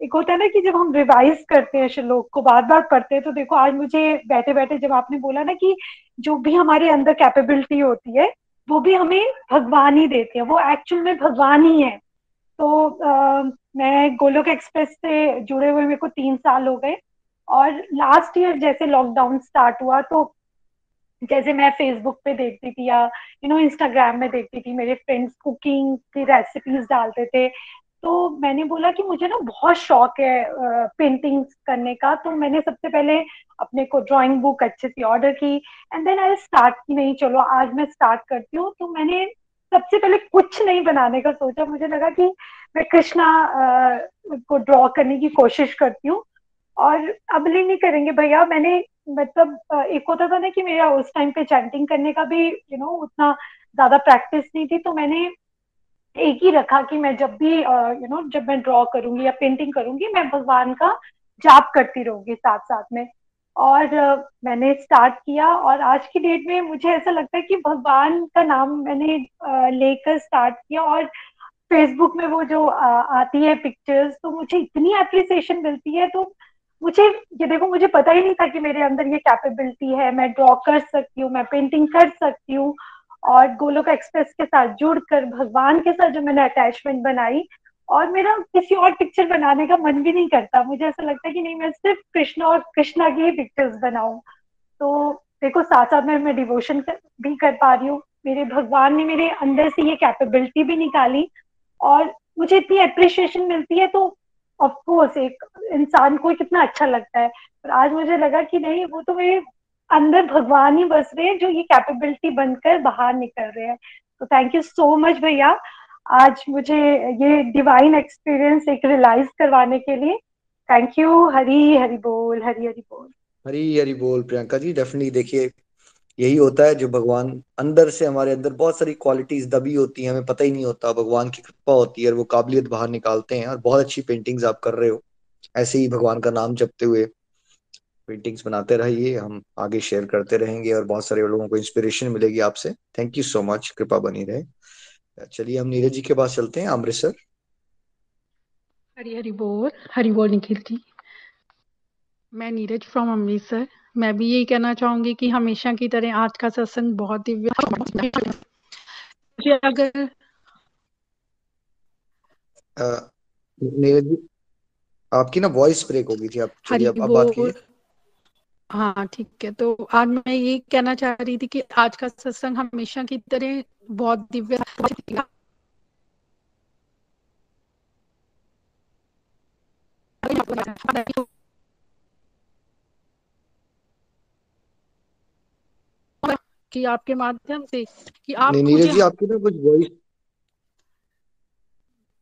एक होता है ना कि जब हम रिवाइज करते हैं, श्लोक को बार बार पढ़ते हैं तो देखो आज मुझे बैठे बैठे जब आपने बोला ना कि जो भी हमारे अंदर कैपेबिलिटी होती है, वो भी हमें भगवान ही देते हैं, वो एक्चुअल में भगवान ही है। तो मैं गोलोक एक्सप्रेस से जुड़े हुए मेरे को तीन साल हो गए और लास्ट ईयर जैसे लॉकडाउन स्टार्ट हुआ तो जैसे मैं फेसबुक पे देखती थी या यू नो इंस्टाग्राम में देखती थी, मेरे फ्रेंड्स कुकिंग की रेसिपीज़ डालते थे तो मैंने बोला कि मुझे ना बहुत शौक है पेंटिंग्स करने का तो मैंने सबसे पहले अपने को ड्राइंग बुक अच्छे से ऑर्डर की एंड देन आई स्टार्ट की नहीं चलो, आज मैं स्टार्ट करती हूँ तो मैंने सबसे पहले कुछ नहीं बनाने का सोचा, मुझे लगा कि मैं कृष्णा को ड्रॉ करने की कोशिश करती हूँ और अब नहीं करेंगे भैया। मैंने मतलब एक होता था ना कि मेरा उस टाइम पे चैंटिंग करने का भी यू you नो know, उतना ज़्यादा प्रैक्टिस नहीं थी तो मैंने एक ही रखा कि मैं जब भी यू नो जब मैं ड्रॉ करूँगी या पेंटिंग करूँगी मैं भगवान का जाप करती रहूँगी साथ साथ में। और uh, मैंने स्टार्ट किया और आज की डेट में मुझे ऐसा लगता है कि भगवान का नाम मैंने uh, लेकर स्टार्ट किया और फेसबुक में वो जो uh, आती है पिक्चर्स तो मुझे इतनी एप्रिसिएशन मिलती है तो मुझे ये देखो मुझे पता ही नहीं था कि मेरे अंदर ये कैपेबिलिटी है। मैं ड्रॉ कर सकती हूँ मैं पेंटिंग कर सकती हूँ और गोलोक एक्सप्रेस के साथ जुड़कर भगवान के साथ जो मैंने अटैचमेंट बनाई और मेरा किसी और पिक्चर बनाने का मन भी नहीं करता। मुझे ऐसा लगता है कि नहीं मैं सिर्फ़ कृष्ण और कृष्णा की ही पिक्चर्स बनाऊँ। तो देखो साथ साथ में मैं डिवोशन भी कर पा रही हूँ। मेरे भगवान ने मेरे अंदर से ये कैपेबिलिटी भी निकाली और मुझे इतनी अप्रिशिएशन मिलती है तो ऑफकोर्स एक इंसान को कितना अच्छा लगता है। पर आज मुझे लगा कि नहीं, वो तो मेरे अंदर भगवान ही बस रहे हैं, जो ये कैपेबिलिटी बनकर बाहर निकल रहे हैं। तो थैंक यू सो मच भैया। आज मुझे ये डिवाइन एक्सपीरियंस एक रियलाइज़ करवाने के लिए थैंक यू हरी हरी बोल, हरी हरी बोल। हरी हरी बोल, प्रियंका जी डेफिनेटली देखिए यही होता है जो भगवान अंदर से हमारे अंदर बहुत सारी क्वालिटीज दबी होती हैं, हमें पता ही नहीं होता। भगवान की कृपा होती है और वो काबिलियत बाहर निकालते हैं और बहुत अच्छी पेंटिंग्स आप कर रहे हो। ऐसे ही भगवान का नाम जपते हुए पेंटिंग्स बनाते रहिए, हम आगे शेयर करते रहेंगे और बहुत सारे लोगों को इंस्पिरेशन मिलेगी आपसे। थैंक यू सो मच कृपा बनी रहे। चलिए, हम नीरज जी के पास चलते हैं, अमृतसर। हरी हरी बोल हरी बोल निखिल जी। मैं नीरज फ्रॉम अमृतसर। मैं भी यही कहना चाहूँगी कि हमेशा की तरह आज का सत्संग बहुत दिव्य अगर नीरज जी आपकी ना वॉइस ब्रेक हो गई थी आप चलिए अब बात कीजिए। हाँ ठीक है तो आज मैं ये कहना चाह रही थी कि आज का सत्संग हमेशा की तरह बहुत दिव्य कि आपके माध्यम से कि आप नीरज जी आपकी ना कुछ वॉइस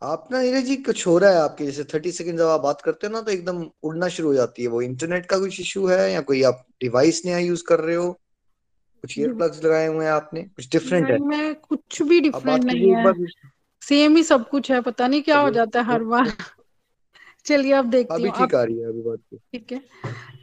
आप ना नीरज जी कुछ हो रहा है आपके? जैसे थर्टी सेकंड जब आप बात करते हो ना तो एकदम उड़ना शुरू हो जाती है। वो इंटरनेट का कुछ इशू है या कोई आप डिवाइस नया यूज़ कर रहे हो? कुछ ईयर प्लग्स लगाए हुए हैं आपने? कुछ डिफरेंट है? मैं कुछ भी डिफरेंट नहीं है। सेम ही सब कुछ है पता नहीं क्या हो जाता है हर बार। चलिए अब देखते हैं अभी ठीक आ रही है अभी बात ठीक है।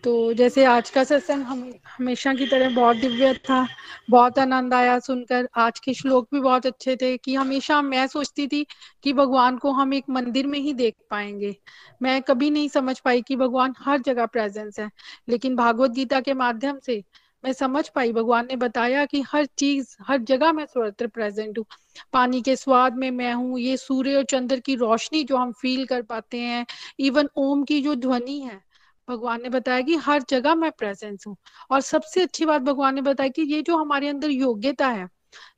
तो जैसे आज का सत्संग हम हमेशा की तरह बहुत दिव्य था बहुत आनंद आया सुनकर। आज के श्लोक भी बहुत अच्छे थे कि हमेशा मैं सोचती थी कि भगवान को हम एक मंदिर में ही देख पाएँगे। मैं कभी नहीं समझ पाई कि भगवान हर जगह प्रेजेंस है लेकिन भागवत गीता के माध्यम से मैं समझ पाई। भगवान ने बताया कि हर चीज़, हर जगह मैं सर्वत्र प्रेजेंट हूँ। पानी के स्वाद में मैं हूँ। ये सूर्य और चंद्र की रोशनी जो हम फील कर पाते हैं इवन ओम की जो ध्वनि है, भगवान ने बताया कि हर जगह मैं प्रेजेंस हूँ। और सबसे अच्छी बात भगवान ने बताया कि ये जो हमारे अंदर योग्यता है,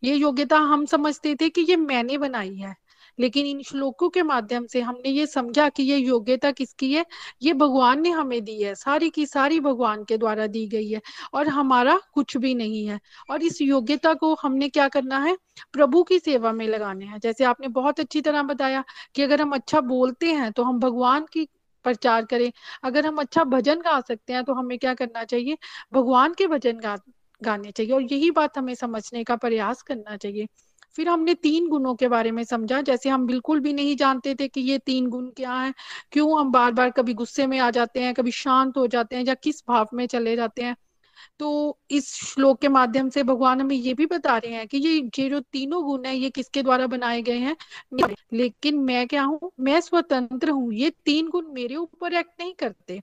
ये योग्यता हम समझते थे कि ये मैंने बनाई है। लेकिन इन श्लोकों के माध्यम से हमने ये समझा कि ये योग्यता किसकी है? ये भगवान ने हमें दी है। सारी की सारी भगवान के द्वारा दी गई है और हमारा कुछ भी नहीं है। और इस योग्यता को हमने क्या करना है? प्रभु की सेवा में लगाने हैं। जैसे आपने बहुत अच्छी तरह बताया कि अगर हम अच्छा बोलते हैं तो हम भगवान की प्रचार करें। अगर हम अच्छा भजन गा सकते हैं तो हमें क्या करना चाहिए? भगवान के भजन गा, गाने चाहिए। और यही बात हमें समझने का प्रयास करना चाहिए। फिर हमने तीन गुणों के बारे में समझा, जैसे हम बिल्कुल भी नहीं जानते थे कि ये तीन गुण क्या है, क्यों हम बार बार कभी गुस्से में आ जाते हैं, कभी शांत हो जाते हैं या किस भाव में चले जाते हैं। तो इस श्लोक के माध्यम से भगवान हमें ये भी बता रहे हैं कि ये ये जो तीनों गुण है, ये किसके द्वारा बनाए गए हैं? लेकिन मैं क्या हूँ? मैं स्वतंत्र हूँ। ये तीन गुण मेरे ऊपर एक्ट नहीं करते।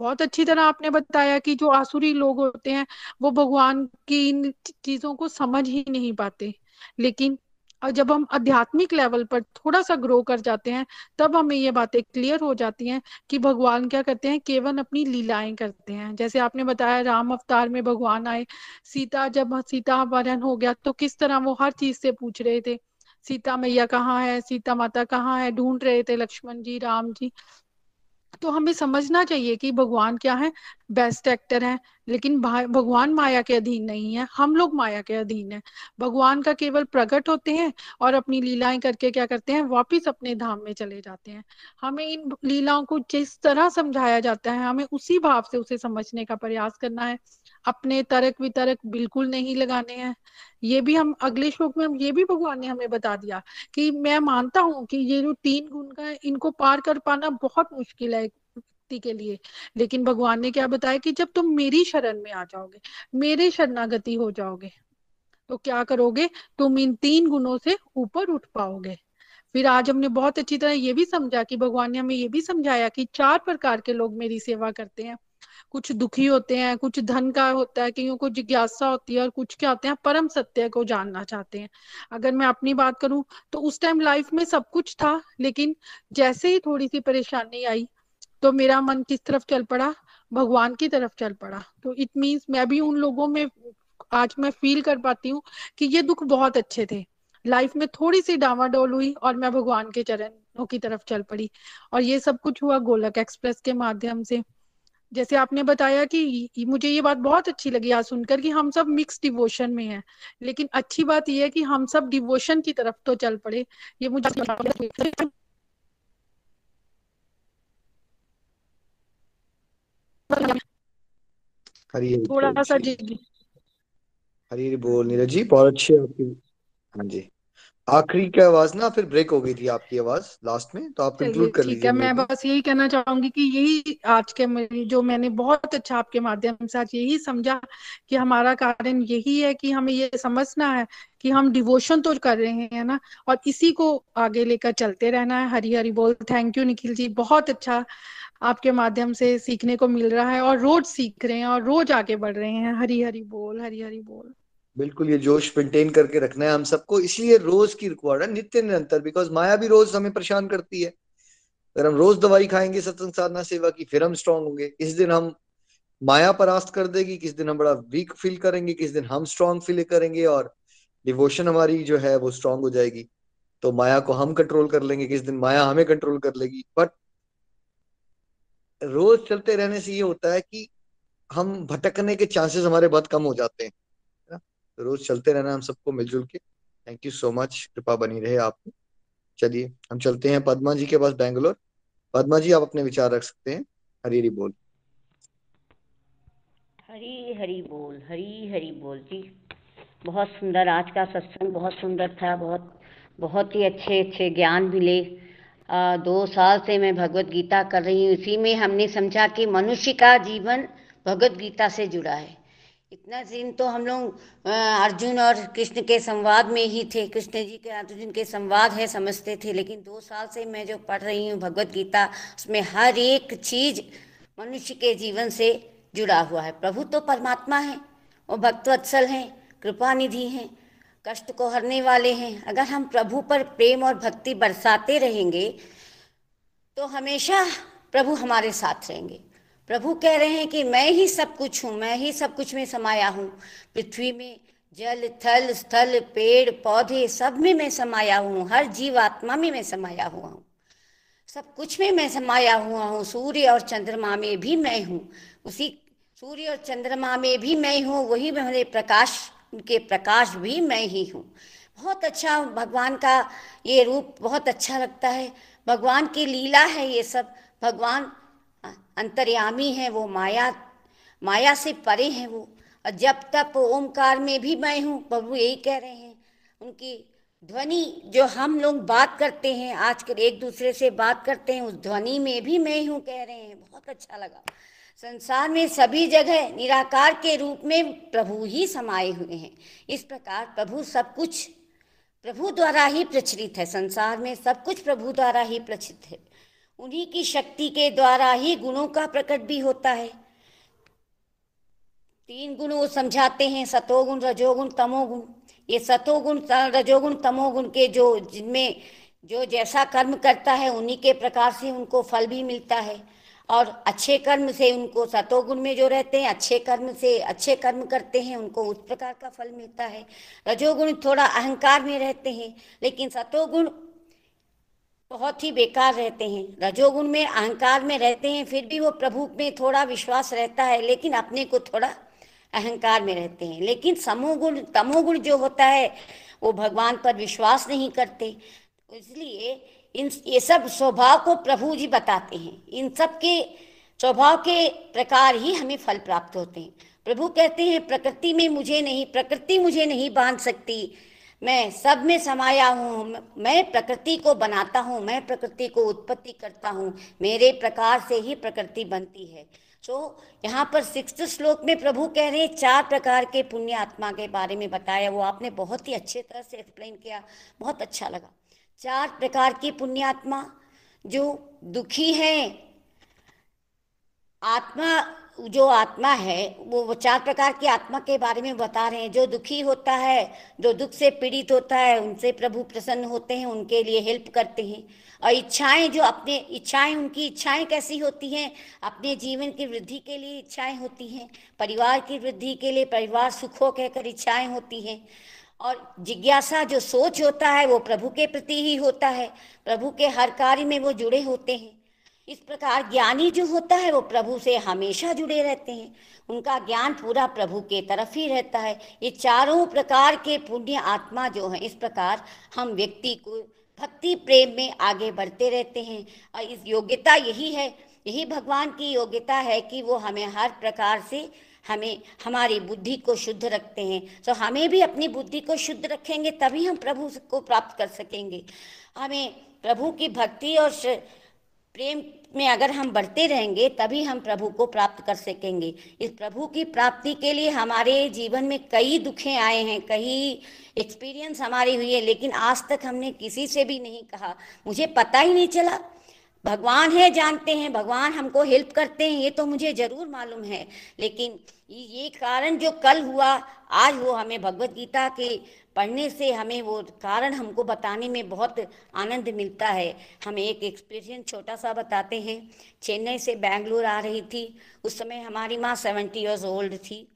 बहुत अच्छी तरह आपने बताया कि जो आसुरी लोग होते हैं, वो भगवान की इन चीज़ों को समझ ही नहीं पाते। लेकिन जब हम आध्यात्मिक लेवल पर थोड़ा सा ग्रो कर जाते हैं, तब हमें ये बातें क्लियर हो जाती हैं कि भगवान क्या करते हैं, केवल अपनी लीलाएँ करते हैं। जैसे आपने बताया, राम अवतार में भगवान आए, सीता जब, सीता अपहरण हो गया तो किस तरह वो हर चीज़ से पूछ रहे थे, सीता मैया कहाँ है? सीता माता कहाँ है? ढूंढ रहे थे लक्ष्मण जी, राम जी। तो हमें समझना चाहिए कि भगवान क्या है? बेस्ट एक्टर है, लेकिन भगवान माया के अधीन नहीं है। हम लोग माया के अधीन है। भगवान का केवल प्रकट होते हैं और अपनी लीलाएँ करके क्या करते हैं? वापिस अपने धाम में चले जाते हैं। हमें इन लीलाओं को जिस तरह समझाया जाता है, हमें उसी भाव से उसे समझने का प्रयास करना है। अपने तर्क वितरक बिल्कुल नहीं लगाने हैं। ये भी हम अगले श्लोक में, ये भी भगवान ने हमें बता दिया कि मैं मानता हूँ कि ये जो तीन गुण का है, इनको पार कर पाना बहुत मुश्किल है के लिए। लेकिन भगवान ने क्या बताया कि जब तुम मेरी शरण में आ जाओगे, मेरे शरणागति हो जाओगे तो क्या करोगे? तुम इन तीन गुणों से ऊपर उठ पाओगे। फिर आज हमने बहुत अच्छी तरह ये भी समझा कि भगवान ने हमें ये भी समझाया कि चार प्रकार के लोग मेरी सेवा करते हैं। कुछ दुखी होते हैं, कुछ धन का होता है, कईयों को जिज्ञासा होती है और कुछ क्या होते हैं, परम सत्य को जानना चाहते हैं। अगर मैं अपनी बात करूँ तो उस टाइम लाइफ में सब कुछ था, लेकिन जैसे ही थोड़ी सी परेशानी आई तो मेरा मन किस तरफ़ चल पड़ा? भगवान की तरफ़ चल पड़ा। तो इट मीन्स मैं भी उन लोगों में, आज मैं फील कर पाती हूँ कि ये दुख बहुत अच्छे थे। लाइफ में थोड़ी सी डावाडोल हुई और मैं भगवान के चरणों की तरफ़ चल पड़ी। और ये सब कुछ हुआ गोलक एक्सप्रेस के माध्यम से। जैसे आपने बताया कि मुझे ये बात बहुत अच्छी लगी आज सुनकर कि हम सब मिक्स डिवोशन में हैं। लेकिन अच्छी बात यह है कि हम सब डिवोशन की तरफ़ तो चल पड़े। ये मुझे हरी थोड़ा सा जी हरी बोल नीरज जी बहुत अच्छी आपकी हाँ जी। आखिरी की आवाज़ ना फिर ब्रेक हो गई थी आपकी आवाज़ लास्ट में तो आप कंक्लूड कर लीजिए मैं बस यही कहना चाहूँगी कि यही आज के जो मैंने बहुत अच्छा आपके माध्यम से आज यही समझा कि हमारा कारण यही है कि हमें ये समझना है कि हम डिवोशन तो कर रहे हैं ना? और इसी को आगे लेकर चलते रहना है हरी हरी बोल। थैंक यू निखिल जी बहुत अच्छा आपके माध्यम से सीखने को मिल रहा है और रोज सीख रहे हैं और रोज आगे बढ़ रहे हैं। हरी हरी बोल हरी हरी बोल। बिल्कुल ये जोश मेंटेन करके रखना है हम सबको। इसलिए रोज की रिक्वायर्ड है, नित्य निरंतर बिकॉज़ माया भी रोज हमें परेशान करती है। अगर हम रोज दवाई खाएँगे सत्संग साधना सेवा की, फिर हम स्ट्रांग होंगे। किस दिन हम माया परास्त कर देगी, किस दिन हम बड़ा वीक फील करेंगे, किस दिन हम स्ट्रांग फील करेंगे, और डिवोशन हमारी जो है वो स्ट्रांग हो जाएगी। तो माया को हम कंट्रोल कर लेंगे, किस दिन माया हमें कंट्रोल कर लेगी। बट रोज चलते रहने से ये होता है कि हम भटकने के चांसेस हमारे बहुत कम हो जाते हैं। रोज चलते रहना हम सबको मिलजुल के। थैंक यू सो मच कृपा बनी रहे आपको। चलिए, हम चलते हैं पदमा जी के पास बैंगलोर। पदमा जी, आप अपने विचार रख सकते हैं। हरी हरी बोल। हरी हरी बोल, हरी हरी बोल जी। बहुत सुंदर, आज का सत्संग बहुत सुंदर था, बहुत बहुत ही अच्छे अच्छे ज्ञान मिले। दो साल से मैं भगवत गीता कर रही हूँ, इसी में हमने समझा कि मनुष्य का जीवन भगवत गीता से जुड़ा है। इतना दिन तो हम लोग अर्जुन और कृष्ण के संवाद में ही थे। कृष्ण जी के, अर्जुन के संवाद है, समझते थे। लेकिन दो साल से मैं जो पढ़ रही हूँ भगवत गीता, उसमें हर एक चीज़ मनुष्य के जीवन से जुड़ा हुआ है। प्रभु तो परमात्मा है, वो भक्तवत्सल हैं कृपा निधि हैं, कष्ट को हरने वाले हैं। अगर हम प्रभु पर प्रेम और भक्ति बरसाते रहेंगे तो हमेशा प्रभु हमारे साथ रहेंगे। प्रभु कह रहे हैं कि मैं ही सब कुछ हूँ, मैं ही सब कुछ में समाया हूँ। पृथ्वी में जल, थल, स्थल, पेड़, पौधे सब में मैं समाया हूँ, हर जीव आत्मा में मैं समाया हुआ हूँ। सब कुछ में मैं समाया हुआ हूँ, सूर्य और चंद्रमा में भी मैं हूँ। उसी सूर्य और चंद्रमा में भी मैं हूँ, वही मेरे प्रकाश, उनके प्रकाश भी मैं ही हूँ। बहुत अच्छा भगवान का ये रूप बहुत अच्छा लगता है। भगवान की लीला है ये सब। भगवान अंतर्यामी है वो माया माया से परे हैं वो। और जब तक ओमकार में भी मैं हूँ, प्रभु यही कह रहे हैं। उनकी ध्वनि जो हम लोग बात करते हैं, आजकल एक दूसरे से बात करते हैं, उस ध्वनि में भी मैं हूँ कह रहे हैं। बहुत अच्छा लगा। संसार में सभी जगह निराकार के रूप में प्रभु ही समाये हुए हैं। इस प्रकार प्रभु सब कुछ प्रभु द्वारा ही प्रचलित है। संसार में सब कुछ प्रभु द्वारा ही प्रचलित है। उन्हीं की शक्ति के द्वारा ही गुणों का प्रकट भी होता है। तीन गुण वो समझाते हैं, सतोगुण, रजोगुण, तमोगुण। ये सतोगुण, रजोगुण, तमोगुण के जो, जिनमें जो जैसा कर्म करता है, उन्हीं के प्रकार से उनको फल भी मिलता है। और अच्छे कर्म से उनको, सतोगुण में जो रहते हैं, अच्छे कर्म से, अच्छे कर्म करते हैं, उनको उस प्रकार का फल मिलता है। रजोगुण थोड़ा अहंकार में रहते हैं, लेकिन सतोगुण बहुत ही बेकार रहते हैं। रजोगुण में, अहंकार में रहते हैं, फिर भी वो प्रभु में थोड़ा विश्वास रहता है, लेकिन अपने को थोड़ा अहंकार में रहते हैं। लेकिन समोगुण तमोगुण जो होता है, वो भगवान पर विश्वास नहीं करते। इसलिए इन, ये सब स्वभाव को प्रभु जी बताते हैं। इन सब के स्वभाव के प्रकार ही हमें फल प्राप्त होते हैं। प्रभु कहते हैं, प्रकृति में मुझे नहीं, प्रकृति मुझे नहीं बाँध सकती। मैं सब में समाया हूँ मैं प्रकृति को बनाता हूँ मैं प्रकृति को उत्पत्ति करता हूँ मेरे प्रकार से ही प्रकृति बनती है। so, यहाँ पर सिक्स श्लोक में प्रभु कह रहे हैं चार प्रकार के पुण्य आत्मा के बारे में बताया वो आपने बहुत ही अच्छे तरह से एक्सप्लेन किया बहुत अच्छा लगा। चार प्रकार की पुण्यात्मा जो दुखी हैं आत्मा जो आत्मा है, वो चार प्रकार की आत्मा के बारे में बता रहे हैं। जो दुखी होता है, जो दुख से पीड़ित होता है, उनसे प्रभु प्रसन्न होते हैं, उनके लिए हेल्प करते हैं। और इच्छाएँ जो अपने, इच्छाएँ, उनकी इच्छाएँ कैसी होती हैं? अपने जीवन की वृद्धि के लिए इच्छाएँ होती हैं, परिवार की वृद्धि के लिए परिवार सुख कहकर इच्छाएँ होती हैं। और जिज्ञासा जो सोच होता है, वो प्रभु के प्रति ही होता है। प्रभु के हर कार्य में वो जुड़े होते हैं। इस प्रकार ज्ञानी जो होता है, वो प्रभु से हमेशा जुड़े रहते हैं। उनका ज्ञान पूरा प्रभु के तरफ़ ही रहता है। ये चारों प्रकार के पुण्य आत्मा जो है, इस प्रकार हम व्यक्ति को भक्ति प्रेम में आगे बढ़ते रहते हैं। और इस योग्यता यही है, यही भगवान की योग्यता है कि वो हमें हर प्रकार से हमें, हमारी बुद्धि को शुद्ध रखते हैं। तो हमें भी अपनी बुद्धि को शुद्ध रखेंगे, तभी हम प्रभु को प्राप्त कर सकेंगे। हमें प्रभु की भक्ति और प्रेम में अगर हम बढ़ते रहेंगे, तभी हम प्रभु को प्राप्त कर सकेंगे। इस प्रभु की प्राप्ति के लिए हमारे जीवन में कई दुखें आए हैं, कई एक्सपीरियंस हमारी हुई है, लेकिन आज तक हमने किसी से भी नहीं कहा। मुझे पता ही नहीं चला। भगवान है, जानते हैं, भगवान हमको हेल्प करते हैं, ये तो मुझे ज़रूर मालूम है। लेकिन ये कारण जो कल हुआ, आज वो हमें भगवत गीता के पढ़ने से हमें वो कारण हमको बताने में बहुत आनंद मिलता है। हम एक एक्सपीरियंस छोटा सा बताते हैं। चेन्नई से बेंगलुरु आ रही थी। उस समय हमारी माँ सेवेंटी ईयर्स ओल्ड थी।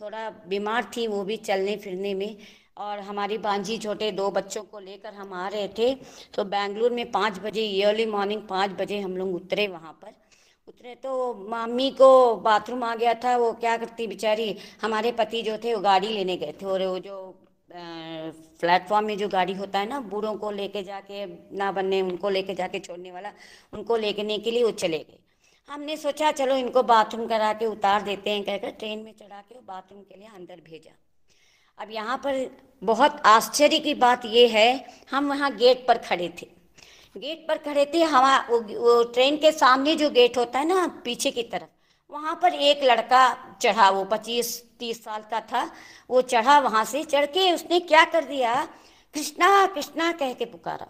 थोड़ा बीमार थी वो भी चलने फिरने में। और हमारी बांझी छोटे दो बच्चों को लेकर हम आ रहे थे। तो बेंगलुरु में पाँच बजे अर्ली मॉर्निंग पाँच बजे हम लोग उतरे वहाँ पर। उतरे तो मम्मी को बाथरूम आ गया था। वो क्या करती बेचारी? हमारे पति जो थे वो गाड़ी लेने गए थे। और वो जो प्लेटफॉर्म में जो गाड़ी होता है ना बूढ़ों को लेके जाके ना बनने उनको लेके जाके छोड़ने वाला उनको लेने के लिए वो चले गए। हमने सोचा चलो इनको बाथरूम करा के उतार देते हैं कहकर ट्रेन में चढ़ा के बाथरूम के लिए अंदर भेजा। अब यहाँ पर बहुत आश्चर्य की बात ये है हम वहाँ गेट पर खड़े थे। गेट पर खड़े थे हम वो, वो ट्रेन के सामने जो गेट होता है ना पीछे की तरफ़। वहाँ पर एक लड़का चढ़ा, वो पच्चीस, तीस साल का था, वो चढ़ा वहाँ से, चढ़ के उसने क्या कर दिया? कृष्णा कृष्णा कह के पुकारा।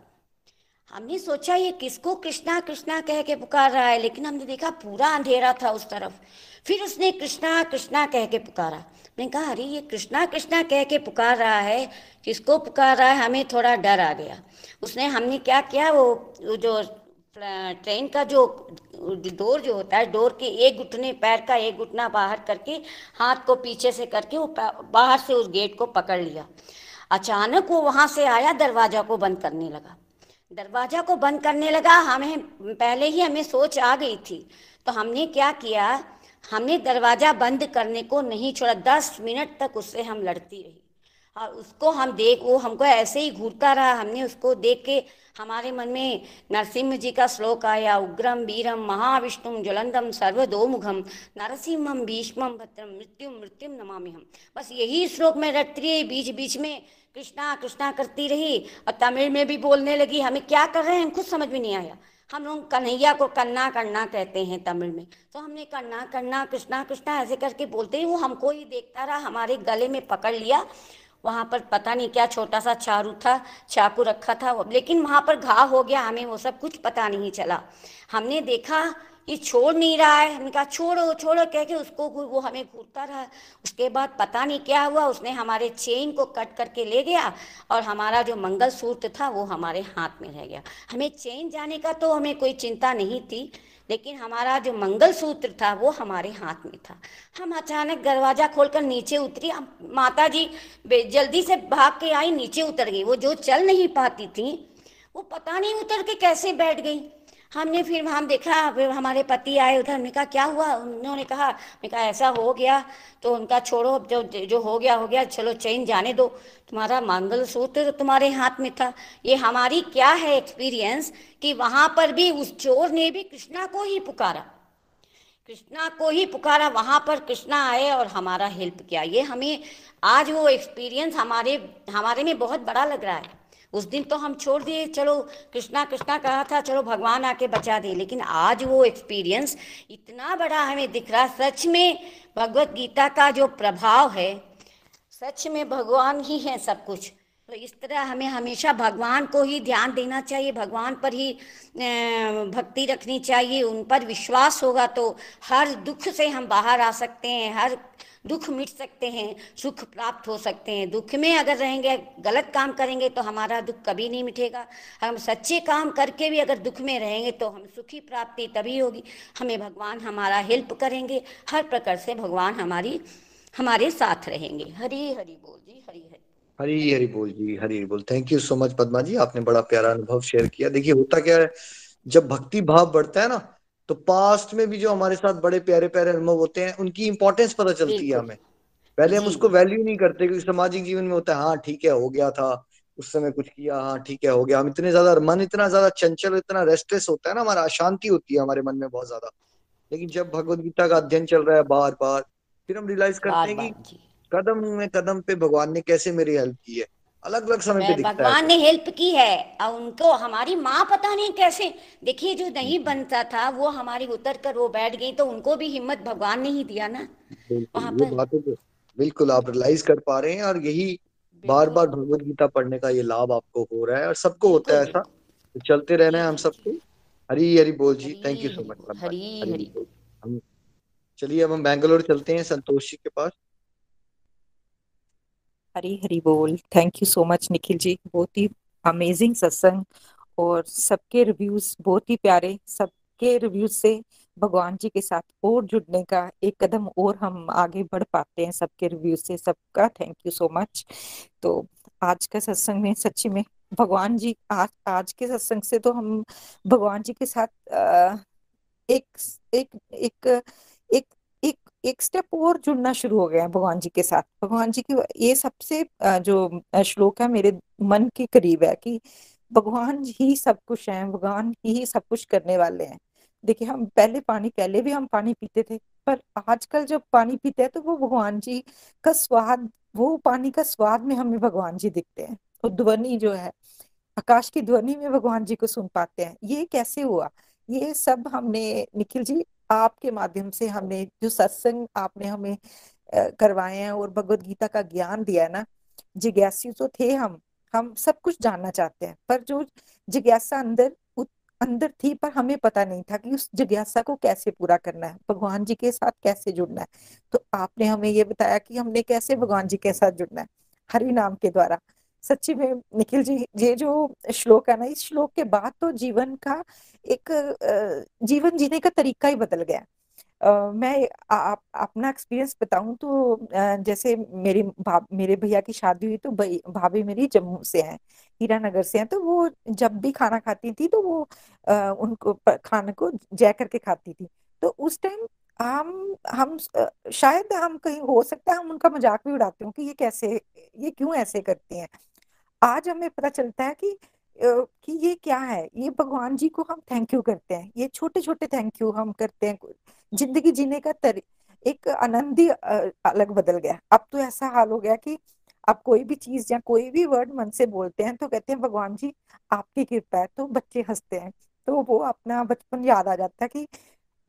हमने सोचा ये किसको कृष्णा कृष्णा कह के पुकार रहा है, लेकिन हमने देखा पूरा अंधेरा था उस तरफ़। फिर उसने कृष्णा कृष्णा कह के पुकारा। मैंने कहा, अरे, ये कृष्णा कृष्णा कह के पुकार रहा है, किसको पुकार रहा है? हमें थोड़ा डर आ गया। उसने हमने क्या किया, वो जो ट्रेन का जो डोर जो होता है, डोर के एक घुटने, पैर का एक घुटना बाहर करके, हाथ को पीछे से करके वो बाहर से उस गेट को पकड़ लिया। अचानक वो वहाँ से आया, दरवाज़ा को बंद करने लगा। दरवाज़ा को बंद करने लगा, हमें, पहले ही हमें सोच आ गई थी। तो हमने क्या किया, हमने दरवाज़ा बंद करने को नहीं छोड़ा। दस मिनट तक उससे हम लड़ती रही। और उसको हम देख, वो हमको ऐसे ही घूरता रहा, हमने उसको देख के हमारे मन में नरसिंह जी का श्लोक आया उग्रम वीरम महाविष्णु ज्वलंदम सर्वदोमुखम नरसिंहम भीष्मम भद्रम मृत्यु मृत्युम नमामि हम। बस यही श्लोक में रटती रही बीच बीच में कृष्णा कृष्णा करती रही, और तमिल में भी बोलने लगी, हमें क्या कर रहे हैं? खुद समझ में नहीं आया। हम लोग कन्हैया को कन्ना करना कहते हैं तमिल में। तो हमने कन्ना करना कृष्णा कृष्णा ऐसे करके बोलते ही, वो हमको ही देखता रहा, हमारे गले में पकड़ लिया। वहाँ पर पता नहीं क्या छोटा सा चारू था, चाकू रखा था लेकिन वहाँ पर घाव हो गया, हमें वो सब कुछ पता नहीं चला। हमने देखा ये छोड़ नहीं रहा है, हमने कहा, छोड़ो छोड़ो, कह के उसको वो हमें घूरता रहा। उसके बाद पता नहीं क्या हुआ, उसने हमारे चेन को कट करके ले गया और हमारा जो मंगल सूत्र था वो हमारे हाथ में रह गया। हमें चेन जाने का तो हमें कोई चिंता नहीं थी लेकिन हमारा जो मंगल सूत्र था, वो हमारे हाथ में था। हम अचानक दरवाज़ा खोलकर नीचे उतरी। माता जी जल्दी से भाग के आई, नीचे उतर गई। वो जो चल नहीं पाती थी, वो पता नहीं उतर के कैसे बैठ गई। हमने फिर हम देखा, फिर हमारे पति आए उधर हमने कहा, क्या हुआ? उन्होंने कहा, मैं कहा, ऐसा हो गया तो उनका छोड़ो जो जो हो गया हो गया, चलो, चैन जाने दो। तुम्हारा मंगल सूत्र तो तुम्हारे हाथ में था। ये हमारी क्या है एक्सपीरियंस कि वहाँ पर भी उस चोर ने भी कृष्णा को ही पुकारा। कृष्णा को ही पुकारा, वहाँ पर कृष्णा आए और हमारा हेल्प किया। ये हमें, आज वो एक्सपीरियंस हमारे हमारे में बहुत बड़ा लग रहा है। उस दिन तो हम छोड़ दिए। चलो, कृष्णा कृष्णा कहा था, चलो भगवान आके बचा दे। लेकिन आज वो एक्सपीरियंस इतना बड़ा हमें दिख रहा सच में भगवत गीता का जो प्रभाव है, सच में भगवान ही है सब कुछ। तो इस तरह हमें हमेशा भगवान को ही ध्यान देना चाहिए, भगवान पर ही भक्ति रखनी चाहिए, उन पर विश्वास होगा तो हर दुख से हम बाहर आ सकते हैं, हर दुख मिट सकते हैं, सुख प्राप्त हो सकते हैं। दुख में अगर रहेंगे, गलत काम करेंगे तो हमारा दुख कभी नहीं मिटेगा। हम सच्चे काम करके भी अगर दुख में रहेंगे तो हम सुखी प्राप्ति तभी होगी। हमें भगवान हमारा हेल्प करेंगे, हर प्रकार से भगवान हमारी, हमारे साथ रहेंगे। हरी हरी बोल जी, हरी हरी। हरी हरी बोल जी हरी हरी बोल। Thank you so much Padma ji. आपने बड़ा प्यारा अनुभव शेयर किया। देखिए होता क्या है जब भक्ति भाव बढ़ता है ना तो पास्ट में भी जो हमारे साथ बड़े प्यारे प्यारे अनुभव होते हैं उनकी इंपॉर्टेंस पता चलती है हमें। पहले हम उसको वैल्यू नहीं करते क्योंकि सामाजिक जीवन में होता है हाँ ठीक है हो गया था उस समय कुछ किया हाँ ठीक है हो गया। हम इतने ज़्यादा मन इतना ज़्यादा चंचल इतना रेस्टलेस होता है ना हमारा अशांति होती है हमारे मन में बहुत ज़्यादा। लेकिन जब भगवत गीता का अध्ययन चल रहा है बार बार फिर हम रियलाइज़ करते हैं कि कदम में कदम पे भगवान ने कैसे मेरी हेल्प की है? अलग अलग समय पे दिखता है भगवान ने हेल्प की है और उनको हमारी माँ पता नहीं कैसे। देखिए जो नहीं बनता था वो हमारी उतर कर वो बैठ गई तो उनको भी हिम्मत भगवान ने ही दिया ना। वहाँ पर बातें तो बिल्कुल आप रियलाइज़ कर पा रहे हैं और यही बार बार भगवत गीता पढ़ने का ये लाभ आपको हो रहा है और सबको होता है ऐसा। तो चलते रहना है हम सबको। हरी हरी बोल जी thank you so much Hari Hari चलिए अब हम बैंगलोर चलते हैं संतोष जी के पास। हरी हरी बोल। Thank you so much Nikhil ji. बहुत ही अमेजिंग सत्संग और सबके रिव्यूज़ बहुत ही प्यारे सबके रिव्यूज़ से भगवान जी के साथ और जुड़ने का एक कदम और हम आगे बढ़ पाते हैं सबके रिव्यू से सबका। थैंक यू सो मच तो आज का सत्संग में सच्ची में भगवान जी आज आज के सत्संग से तो हम भगवान जी के साथ आ, एक एक एक एक एक स्टेप और जुड़ना शुरू हो गया है भगवान जी के साथ। भगवान जी की ये सबसे जो श्लोक है मेरे मन के करीब है कि भगवान ही सब कुछ है, भगवान ही सब कुछ करने वाले हैं। देखिए, हम पहले पानी, पहले भी हम पानी पीते थे, पर आजकल जब पानी पीते हैं तो वो भगवान जी का स्वाद, वो पानी का स्वाद में हमें भगवान जी दिखते हैं। तो ध्वनि जो है, आकाश की ध्वनि में भगवान जी को सुन पाते हैं। ये कैसे हुआ? ये सब हमने, निखिल जी आपके माध्यम से हमने जो सत्संग आपने हमें करवाए हैं और भगवत गीता का ज्ञान दिया है ना, जिज्ञासु तो थे हम हम सब कुछ जानना चाहते हैं, पर जो जिज्ञासा अंदर अंदर थी पर हमें पता नहीं था कि उस जिज्ञासा को कैसे पूरा करना है, भगवान जी के साथ कैसे जुड़ना है। तो आपने हमें ये बताया कि हमने कैसे भगवान जी के साथ जुड़ना है, हरि नाम के द्वारा। सच्ची में निखिल जी ये जो श्लोक है ना इस श्लोक के बाद तो जीवन का एक जीवन जीने का तरीका ही बदल गया। Uh, मैं आप अपना एक्सपीरियंस बताऊँ तो uh, जैसे मेरी मेरे भैया की शादी हुई तो भाभी मेरी जम्मू से हैं हीरानगर से हैं तो वो जब भी खाना खाती थी तो वो uh, उनको खाने को जय करके खाती थी। तो उस टाइम हम हम शायद हम कहीं हो सकता है हम उनका मज़ाक भी उड़ाते हो कि ये कैसे ये क्यों ऐसे करती हैं? आज हमें पता चलता है कि कि ये क्या है? ये भगवान जी को हम थैंक यू करते हैं। ये छोटे छोटे थैंक यू हम करते हैं। ज़िंदगी जीने का तरी, एक आनंद ही अलग बदल गया। अब तो ऐसा हाल हो गया कि आप कोई भी चीज़ या कोई भी वर्ड मन से बोलते हैं तो कहते हैं, भगवान जी, आपकी कृपा है। तो बच्चे हँसते हैं। तो वो अपना बचपन याद आ जाता है कि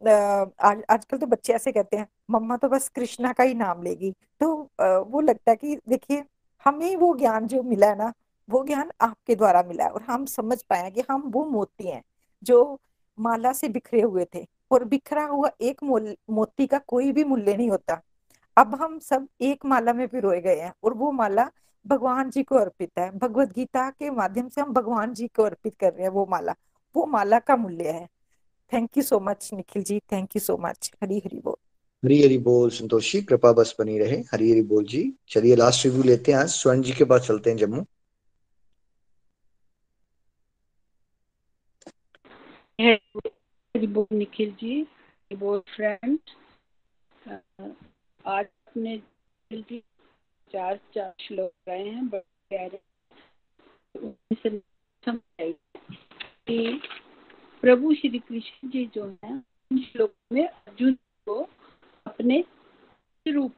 आज, आजकल तो बच्चे ऐसे कहते हैं, मम्मा तो बस कृष्णा का ही नाम लेगी। तो वो लगता है कि देखिए हमें वो ज्ञान जो मिला है ना, वो ज्ञान आपके द्वारा मिला है और हम समझ पाए कि हम वो मोती हैं, जो माला से बिखरे हुए थे। और बिखरा हुआ एक मोती का कोई भी मूल्य नहीं होता। अब हम सब एक माला में पिरोए गए हैं और वो माला भगवान जी को अर्पित है। भगवत गीता के माध्यम से हम भगवान जी को अर्पित कर रहे हैं वो माला। वो माला का मूल्य है। Thank you so much Nikhil ji. Thank you so much Hari Hari बोल। हरी हरी बोल संतोषी, कृपा बस बनी रहे। हरी हरी बोल जी, चलिए लास्ट रिव्यू लेते हैं। आज स्वर्ण जी के पास चलते हैं जम्मू। बोल निखिल जी, बोल फ्रेंड आज अपने चार चार श्लोक गए हैं, बड़े प्यारे। कि प्रभु श्री कृष्ण जी जो है इन श्लोक में अर्जुन को अपने रूप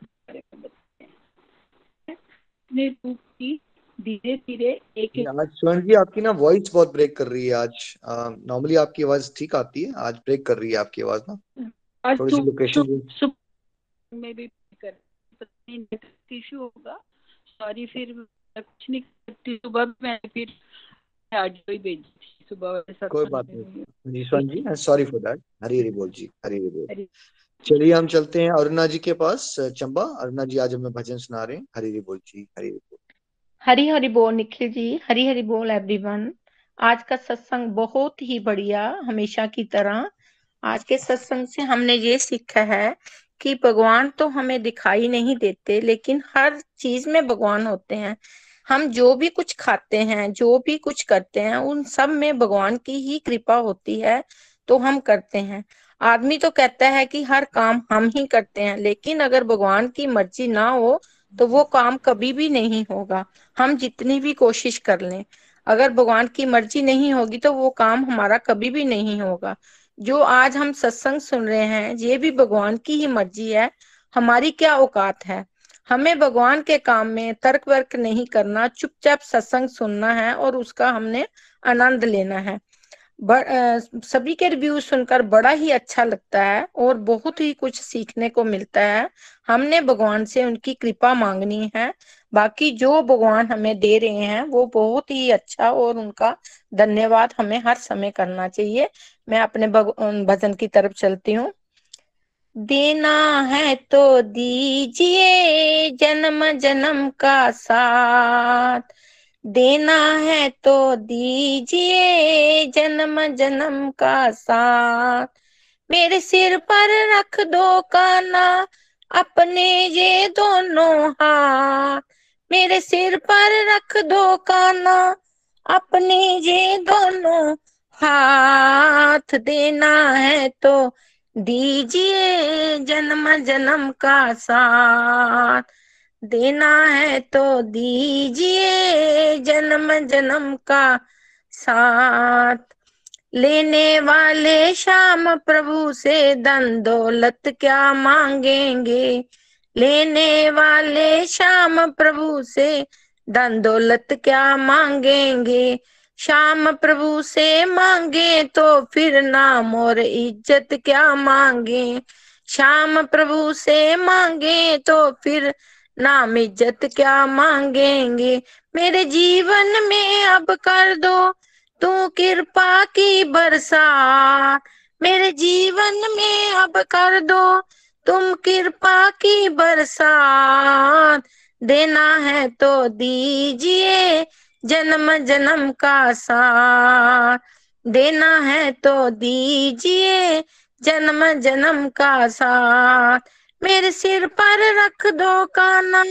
अपने रूप की धीरे धीरे एक आज स्वर्ण जी आपकी ना वॉइस बहुत ब्रेक कर रही है आज। नॉर्मली आपकी आवाज़ ठीक आती है आज ब्रेक कर रही है आपकी आवाज़ ना? थोड़ी सी लोकेशन में भी कर इशू होगा। सॉरी फिर कुछ नहीं करती। सुबह मैंने फिर ऑडियो ही भेजी सुबह कोई बात नहीं। भी। Jeevan ji sorry for that Hari Hari बोल जी हरी हरी बोल चलिए हम चलते हैं अरुणा जी के पास, चंबा। अरुणा जी, आज हमें भजन सुना रहे हैं। हरी हरी बोल जी, हरी हरी बोल। हरी हरी बोल, निखिल जी। हरी हरी बोल एवरीवन आज का सत्संग बहुत ही बढ़िया, हमेशा की तरह। आज के सत्संग से हमने ये सीखा है कि भगवान तो हमें दिखाई नहीं देते, लेकिन हर चीज़ में भगवान होते हैं। हम जो भी कुछ खाते हैं, जो भी कुछ करते हैं, उन सब में भगवान की ही कृपा होती है तो हम करते हैं। आदमी तो कहता है कि हर काम हम ही करते हैं, लेकिन अगर भगवान की मर्ज़ी ना हो तो वो काम कभी भी नहीं होगा। हम जितनी भी कोशिश कर लें। अगर भगवान की मर्ज़ी नहीं होगी तो वो काम हमारा कभी भी नहीं होगा। जो आज हम सत्संग सुन रहे हैं, ये भी भगवान की ही मर्ज़ी है। हमारी क्या औकात है? हमें भगवान के काम में तर्क वर्क नहीं करना, चुपचाप सत्संग सुनना है और उसका हमने आनंद लेना है। सभी के रिव्यू सुनकर बड़ा ही अच्छा लगता है और बहुत ही कुछ सीखने को मिलता है। हमने भगवान से उनकी कृपा मांगनी है। बाकी जो भगवान हमें दे रहे हैं, वो बहुत ही अच्छा और उनका धन्यवाद हमें हर समय करना चाहिए। मैं अपने भजन की तरफ़ चलती हूँ। देना है तो दीजिए जन्म जन्म का साथ। देना है तो दीजिए जन्म जन्म का साथ। मेरे सिर पर रख दो काना, अपने ये दोनों हाथ। मेरे सिर पर रख दो काना, अपने ये दोनों हाथ। देना है तो दीजिए जन्म जन्म का साथ। देना है तो दीजिए जन्म जन्म का साथ। लेने वाले श्याम प्रभु से धन दौलत क्या मांगेंगे? लेने वाले श्याम प्रभु से धन दौलत क्या मांगेंगे? श्याम प्रभु से मांगे तो फिर नाम और इज़्ज़त क्या मांगे? श्याम प्रभु से मांगे तो फिर नाम इज़्ज़त क्या मांगेंगे? मेरे जीवन में अब कर दो, तू कृपा की बरसात मेरे जीवन में अब कर दो, तुम कृपा की बरसात देना है तो दीजिए जन्म जन्म का साथ। देना है तो दीजिए जन्म जन्म का साथ। मेरे सिर पर रख दो काना,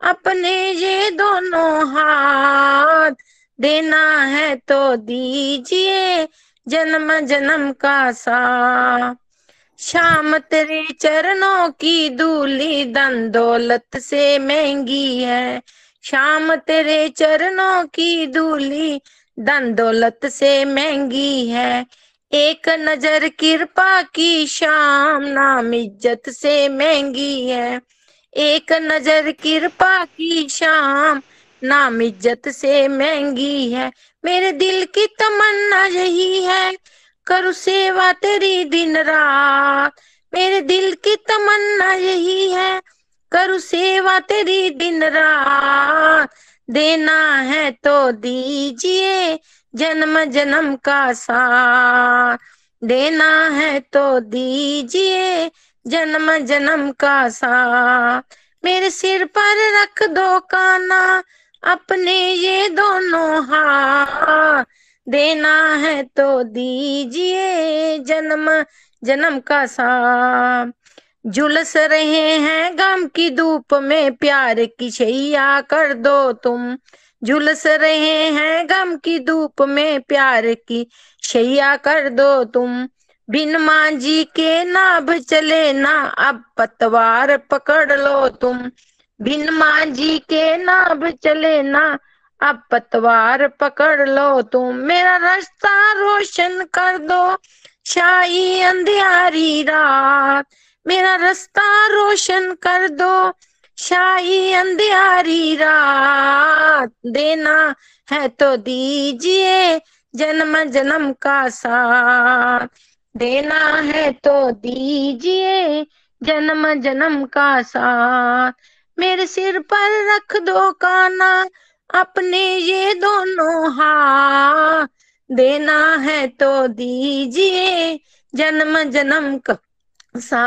अपने ये दोनों हाथ। देना है तो दीजिए जन्म जन्म का सा। शाम तेरे चरणों की दूली धन दौलत से महँगी है। शाम तेरे चरणों की दूली धन दौलत से महँगी है। एक नज़र कृपा की शाम, नाम इज़्ज़त से महँगी है। एक नज़र कृपा की शाम, नाम इज़्ज़त से महँगी है। मेरे दिल की तमन्ना यही है, करु सेवा तेरी दिन रात। मेरे दिल की तमन्ना यही है, करु सेवा तेरी दिन रात। देना है तो दीजिए जन्म जन्म का साथ देना है तो दीजिए जन्म जन्म का साथ। मेरे सिर पर रख दो काना, अपने ये दोनों हाथ। देना है तो दीजिए जन्म जन्म का साथ। झुलस रहे हैं गम की धूप में, प्यार की छैया कर दो तुम। झुलस रहे हैं गम की धूप में प्यार की। शैया कर दो तुम बिन मांझी के नाभ चले ना। अब पतवार पकड़ लो तुम बिन मांझी के नाभ चले ना। अब पतवार पकड़ लो तुम मेरा रास्ता रोशन कर दो। शाही अंधियारी रात, मेरा रास्ता रोशन कर दो। शाही अंधियारी रात देना है तो दीजिए जन्म जन्म का साथ। देना है तो दीजिए जन्म जन्म का साथ। मेरे सिर पर रख दो काना, अपने ये दोनों हाथ। देना है तो दीजिए जन्म जन्म का सा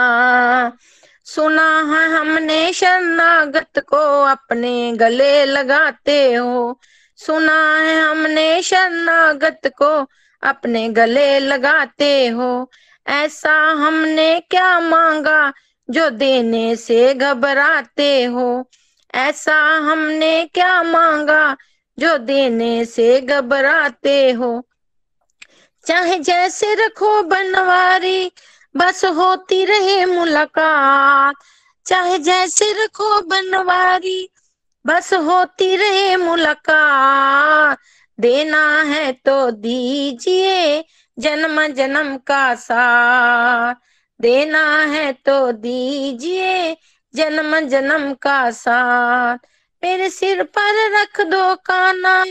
सुना है हमने शरणागत को अपने गले लगाते हो। सुना है हमने शरणागत को अपने गले लगाते हो। ऐसा हमने क्या मांगा जो देने से घबराते हो? ऐसा हमने क्या मांगा जो देने से घबराते हो? चाहे जैसे रखो बनवारी बस होती रहे मुलाकात। चाहे जैसे रखो बनवारी, बस होती रहे मुलाकात। देना है तो दीजिए जन्म जन्म का साथ। देना है तो दीजिए जन्म जन्म का साथ। मेरे सिर पर रख दो काना,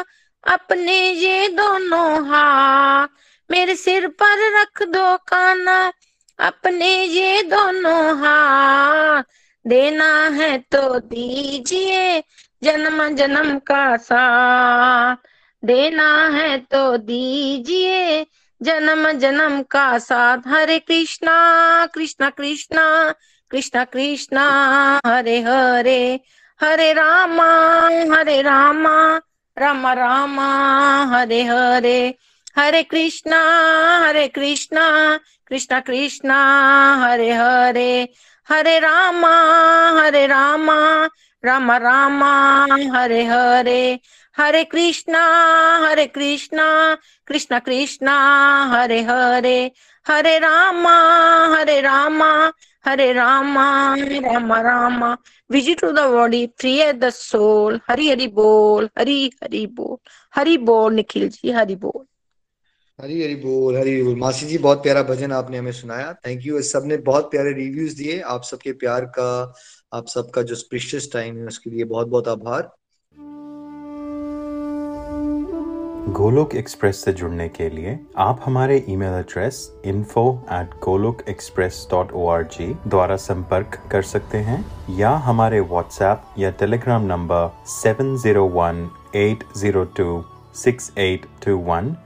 अपने ये दोनों हाथ। मेरे सिर पर रख दो काना अपने ये दोनों हाथ देना है तो दीजिए जन्म जन्म का साथ। देना है तो दीजिए जन्म जन्म का साथ। हरे कृष्णा कृष्णा कृष्णा कृष्णा कृष्णा, हरे हरे हरे रामा हरे रामा, राम रामा, हरे हरे हरे कृष्णा हरे कृष्णा कृष्णा कृष्णा, हरे हरे हरे रामा हरे रामा, राम रामा, हरे हरे हरे कृष्णा हरे कृष्णा कृष्णा कृष्णा, हरे हरे हरे रामा हरे रामा हरे Rama, Ram Rama. Visit to the body, free at the soul Hari Hari बोल, हरि हरि बोल हरि बोल निखिल जी, हरि बोल। हरी हरी बोल हरी बोल। मासी जी, बहुत प्यारा भजन आपने हमें सुनाया। थैंक यू सबने बहुत प्यारे रिव्यूज़ दिए। आप सबके प्यार का, आप सबका जो स्पेशियस टाइम है, उसके लिए बहुत बहुत आभार। गोलोक एक्सप्रेस से जुड़ने के लिए आप हमारे email address info at golok express dot org द्वारा संपर्क कर सकते हैं, या हमारे व्हाट्सएप या टेलीग्राम नंबर 7018026821